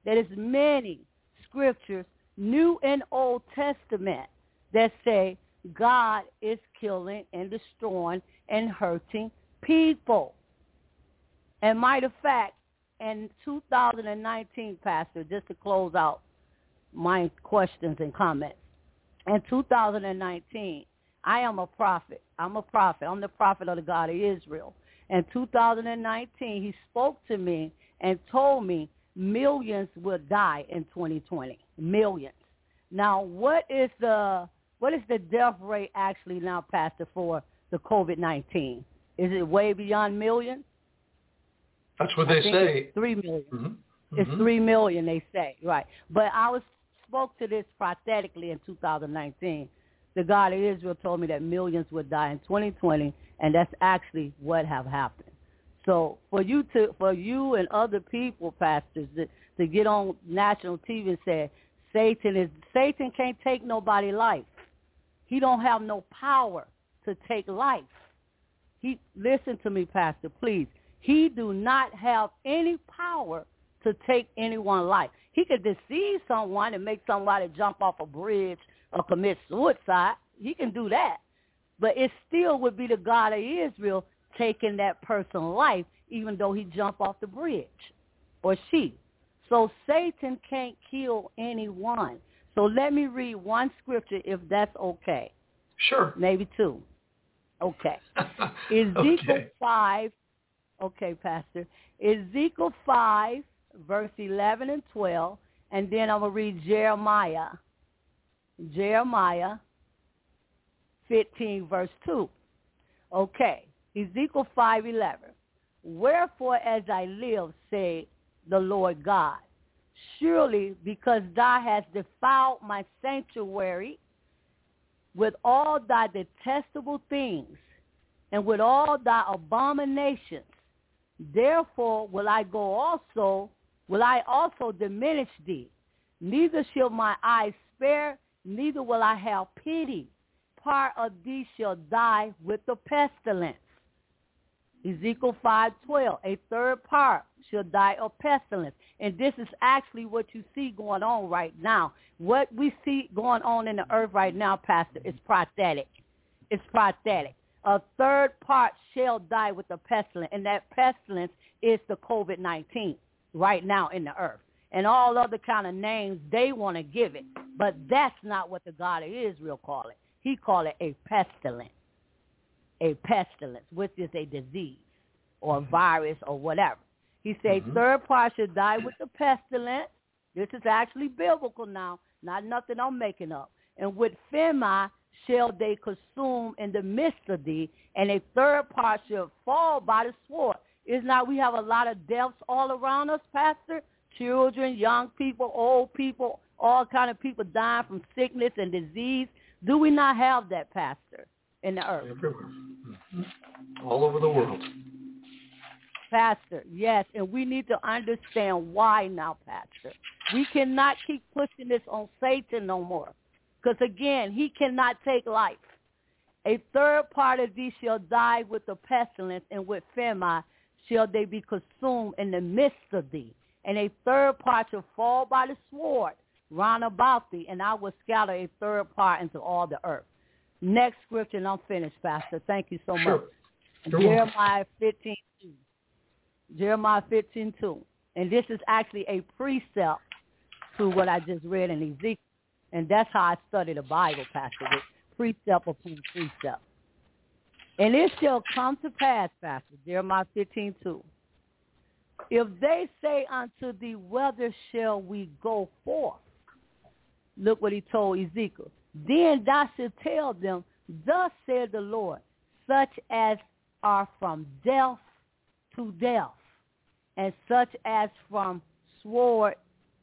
That is many scriptures, New and Old Testament, that say God is killing and destroying and hurting people. And matter of fact, in 2019, Pastor, just to close out my questions and comments, in 2019, I am a prophet. I'm a prophet. I'm the prophet of the God of Israel. In 2019, he spoke to me and told me millions will die in 2020. Millions. Now, what is the what is the death rate actually now, Pastor, for the COVID-19? Is it way beyond millions? That's what I they say. It's three million. Mm-hmm. It's mm-hmm. three million, they say, right? But I was spoke to this prophetically in 2019. The God of Israel told me that millions would die in 2020, and that's actually what have happened. So for you to, for you and other people, pastors, to, to get on national TV and say Satan is Satan can't take nobody life. He don't have no power to take life. He listen to me, Pastor, please. He do not have any power to take anyone's life. He could deceive someone and make somebody jump off a bridge or commit suicide. He can do that. But it still would be the God of Israel taking that person's life, even though he jump off the bridge or she. So Satan can't kill anyone. So let me read one scripture if that's okay. Sure. Maybe two. Okay. Ezekiel okay. 5, okay, Pastor. Ezekiel 5, verse 11 and 12, and then I'm going to read Jeremiah. Jeremiah 15, verse 2. Okay. Ezekiel 5, 11. Wherefore as I live, say the Lord God, surely because thou hast defiled my sanctuary with all thy detestable things and with all thy abominations. Therefore will I go also, will I also diminish thee. Neither shall my eyes spare, neither will I have pity. Part of thee shall die with the pestilence. Ezekiel 5.12, a third part shall die of pestilence. And this is actually what you see going on right now. What we see going on in the earth right now, Pastor, is prophetic. It's prophetic. A third part shall die with the pestilence, and that pestilence is the COVID-19 right now in the earth. And all other kind of names they want to give it. But that's not what the God of Israel call it. He call it a pestilence a pestilence, which is a disease or Mm-hmm. virus or whatever. He said Mhm. third part should die with the pestilence. This is actually biblical now, not nothing I'm making up. and with famine shall they consume in the midst of thee, and a third part shall fall by the sword. Is not we have a lot of deaths all around us, Pastor? Children, young people, old people, all kind of people dying from sickness and disease. Do we not have that, Pastor, in the earth? Everywhere. All over the world. Pastor, yes, and we need to understand why now, Pastor. We cannot keep pushing this on Satan no more. Because again, he cannot take life. A third part of thee shall die with the pestilence, and with famine shall they be consumed in the midst of thee. And a third part shall fall by the sword round about thee, and I will scatter a third part into all the earth. Next scripture, and I'm finished, Pastor. Thank you so Sure. much. Sure. Jeremiah 15, Jeremiah 15, 2. And this is actually a precept to what I just read in Ezekiel. And that's how I study the Bible, Pastor, with precept upon precept. And it shall come to pass, Pastor, Jeremiah 15, 2. If they say unto thee, whether shall we go forth? Look what he told Ezekiel. Then thou shalt tell them, thus said the Lord, such as are from death to death, and such as from sword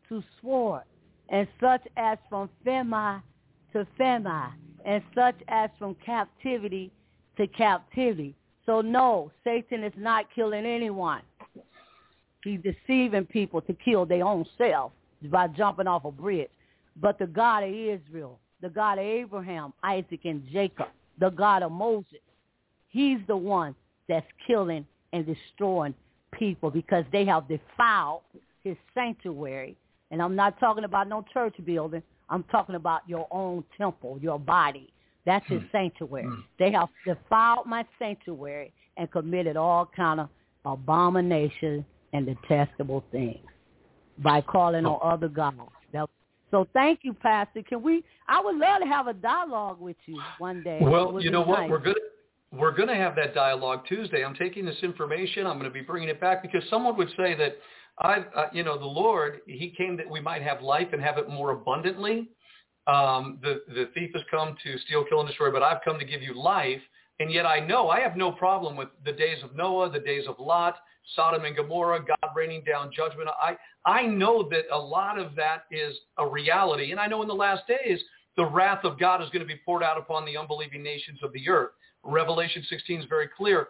to sword, and such as from famine to famine, and such as from captivity to captivity. So no, Satan is not killing anyone. He's deceiving people to kill their own self by jumping off a bridge. But the God of Israel, the God of Abraham, Isaac, and Jacob, the God of Moses, he's the one that's killing and destroying people because they have defiled his sanctuary. And I'm not talking about no church building. I'm talking about your own temple, your body. That's his hmm. sanctuary. Hmm. They have defiled my sanctuary and committed all kind of abomination and detestable things by calling on other gods. That- So thank you, Pastor. Can we? I would love to have a dialogue with you one day. Well, you know what? nice. We're gonna we're gonna have that dialogue Tuesday. I'm taking this information. I'm going to be bringing it back because someone would say that I, uh, you know, the Lord, He came that we might have life and have it more abundantly. Um, the the thief has come to steal, kill, and destroy, but I've come to give you life. And yet I know I have no problem with the days of Noah, the days of Lot, Sodom and Gomorrah, God raining down judgment. I I know that a lot of that is a reality, and I know in the last days the wrath of God is going to be poured out upon the unbelieving nations of the earth. Revelation 16 is very clear.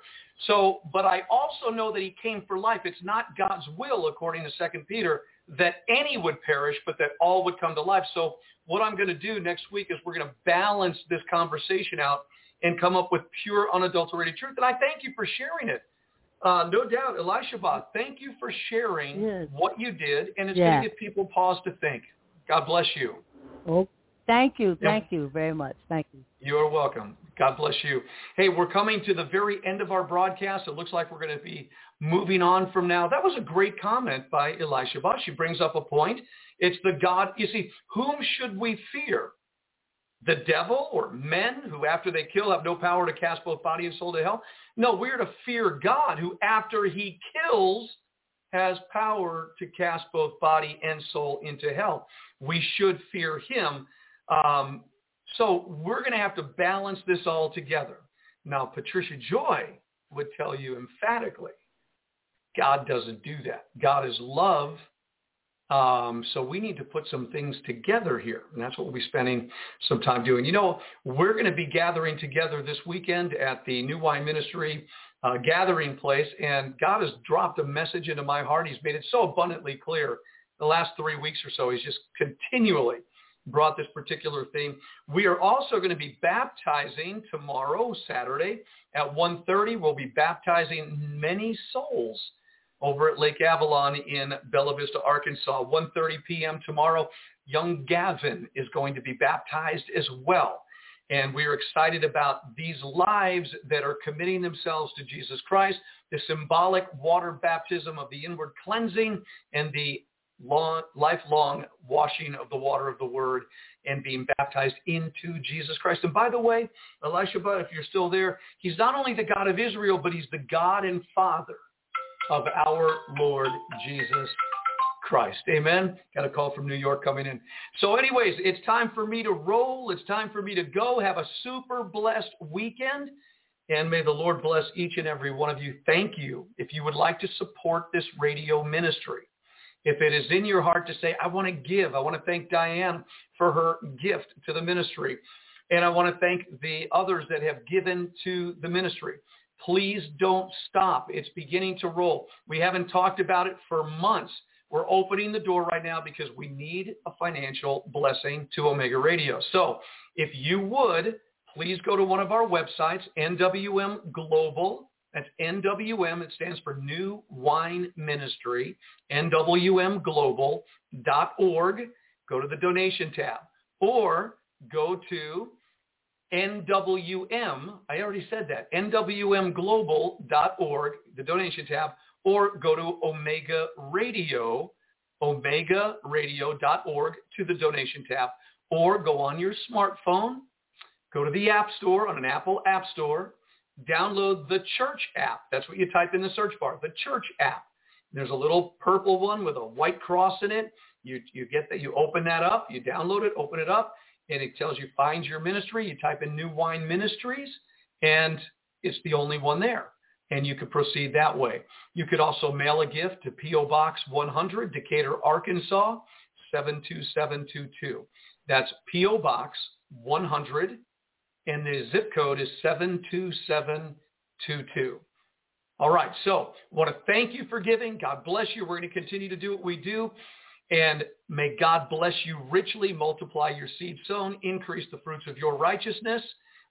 So, but I also know that he came for life. It's not God's will, according to 2 Peter, that any would perish, but that all would come to life. So what I'm going to do next week is we're going to balance this conversation out and come up with pure, unadulterated truth. And I thank you for sharing it. Uh, no doubt, Elishaba, thank you for sharing Yes. what you did, and it's Yeah. going to give people pause to think. God bless you. Oh, thank you, Yeah. thank you very much. Thank you. You are welcome. God bless you. Hey, we're coming to the very end of our broadcast. It looks like we're going to be moving on from now. That was a great comment by Elisha Bush. She brings up a point. It's the God. You see, whom should we fear? The devil or men who after they kill have no power to cast both body and soul to hell? No, we're to fear God who after he kills has power to cast both body and soul into hell. We should fear him. Um, so we're going to have to balance this all together. Now, Patricia Joy would tell you emphatically, God doesn't do that. God is love. Um, so we need to put some things together here. And that's what we'll be spending some time doing. You know, we're going to be gathering together this weekend at the New Wine Ministry uh, gathering place. And God has dropped a message into my heart. He's made it so abundantly clear the last three weeks or so. He's just continually brought this particular theme. We are also going to be baptizing tomorrow, Saturday, at 1.30. We'll be baptizing many souls over at Lake Avalon in Bella Vista, Arkansas. 1.30 p.m. tomorrow. Young Gavin is going to be baptized as well. And we are excited about these lives that are committing themselves to Jesus Christ, the symbolic water baptism of the inward cleansing and the long, lifelong washing of the water of the word and being baptized into Jesus Christ. And by the way, Elisha, if you're still there, he's not only the God of Israel, but he's the God and Father of our Lord Jesus Christ. Amen. Got a call from New York coming in. So anyways, it's time for me to roll. It's time for me to go. Have a super blessed weekend. And may the Lord bless each and every one of you. Thank you. If you would like to support this radio ministry, if it is in your heart to say, I want to give, I want to thank Diane for her gift to the ministry. And I want to thank the others that have given to the ministry. Please don't stop. It's beginning to roll. We haven't talked about it for months. We're opening the door right now because we need a financial blessing to Omega Radio. So if you would, please go to one of our websites, NWM Global. That's NWM. It stands for New Wine Ministry, NWMglobal.org. Go to the donation tab. Or go to NWM, I already said that, NWMglobal.org, the donation tab, or go to Omega Radio, omegaradio.org to the donation tab, or go on your smartphone, go to the App Store on an Apple App Store, download the Church app. That's what you type in the search bar, the Church app. There's a little purple one with a white cross in it. You, you get that, you open that up, you download it, open it up, and it tells you find your ministry. You type in New Wine Ministries, and it's the only one there. And you could proceed that way. You could also mail a gift to P.O. Box 100, Decatur, Arkansas, 72722. That's P.O. Box 100, and the zip code is 72722. All right, so I want to thank you for giving. God bless you. We're going to continue to do what we do. And may God bless you richly, multiply your seed sown, increase the fruits of your righteousness,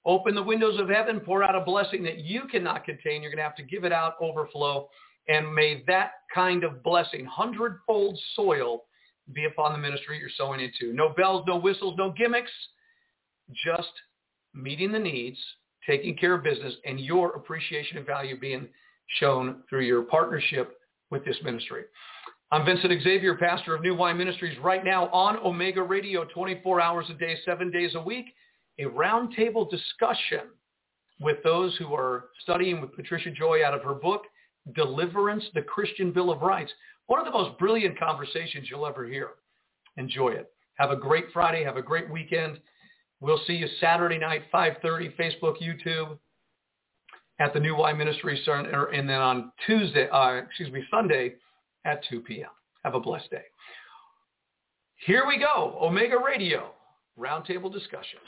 open the windows of heaven, pour out a blessing that you cannot contain. You're going to have to give it out, overflow. And may that kind of blessing, hundredfold soil, be upon the ministry you're sowing into. No bells, no whistles, no gimmicks, just meeting the needs, taking care of business, and your appreciation and value being shown through your partnership with this ministry. I'm Vincent Xavier, pastor of New Wine Ministries, right now on Omega Radio, 24 hours a day, seven days a week, a roundtable discussion with those who are studying with Patricia Joy out of her book, Deliverance, the Christian Bill of Rights. One of the most brilliant conversations you'll ever hear. Enjoy it. Have a great Friday. Have a great weekend. We'll see you Saturday night, 5.30, Facebook, YouTube, at the New Wine Ministry Center, and then on Tuesday, uh, excuse me, Sunday, at 2 p.m. Have a blessed day. Here we go, Omega Radio, roundtable discussion.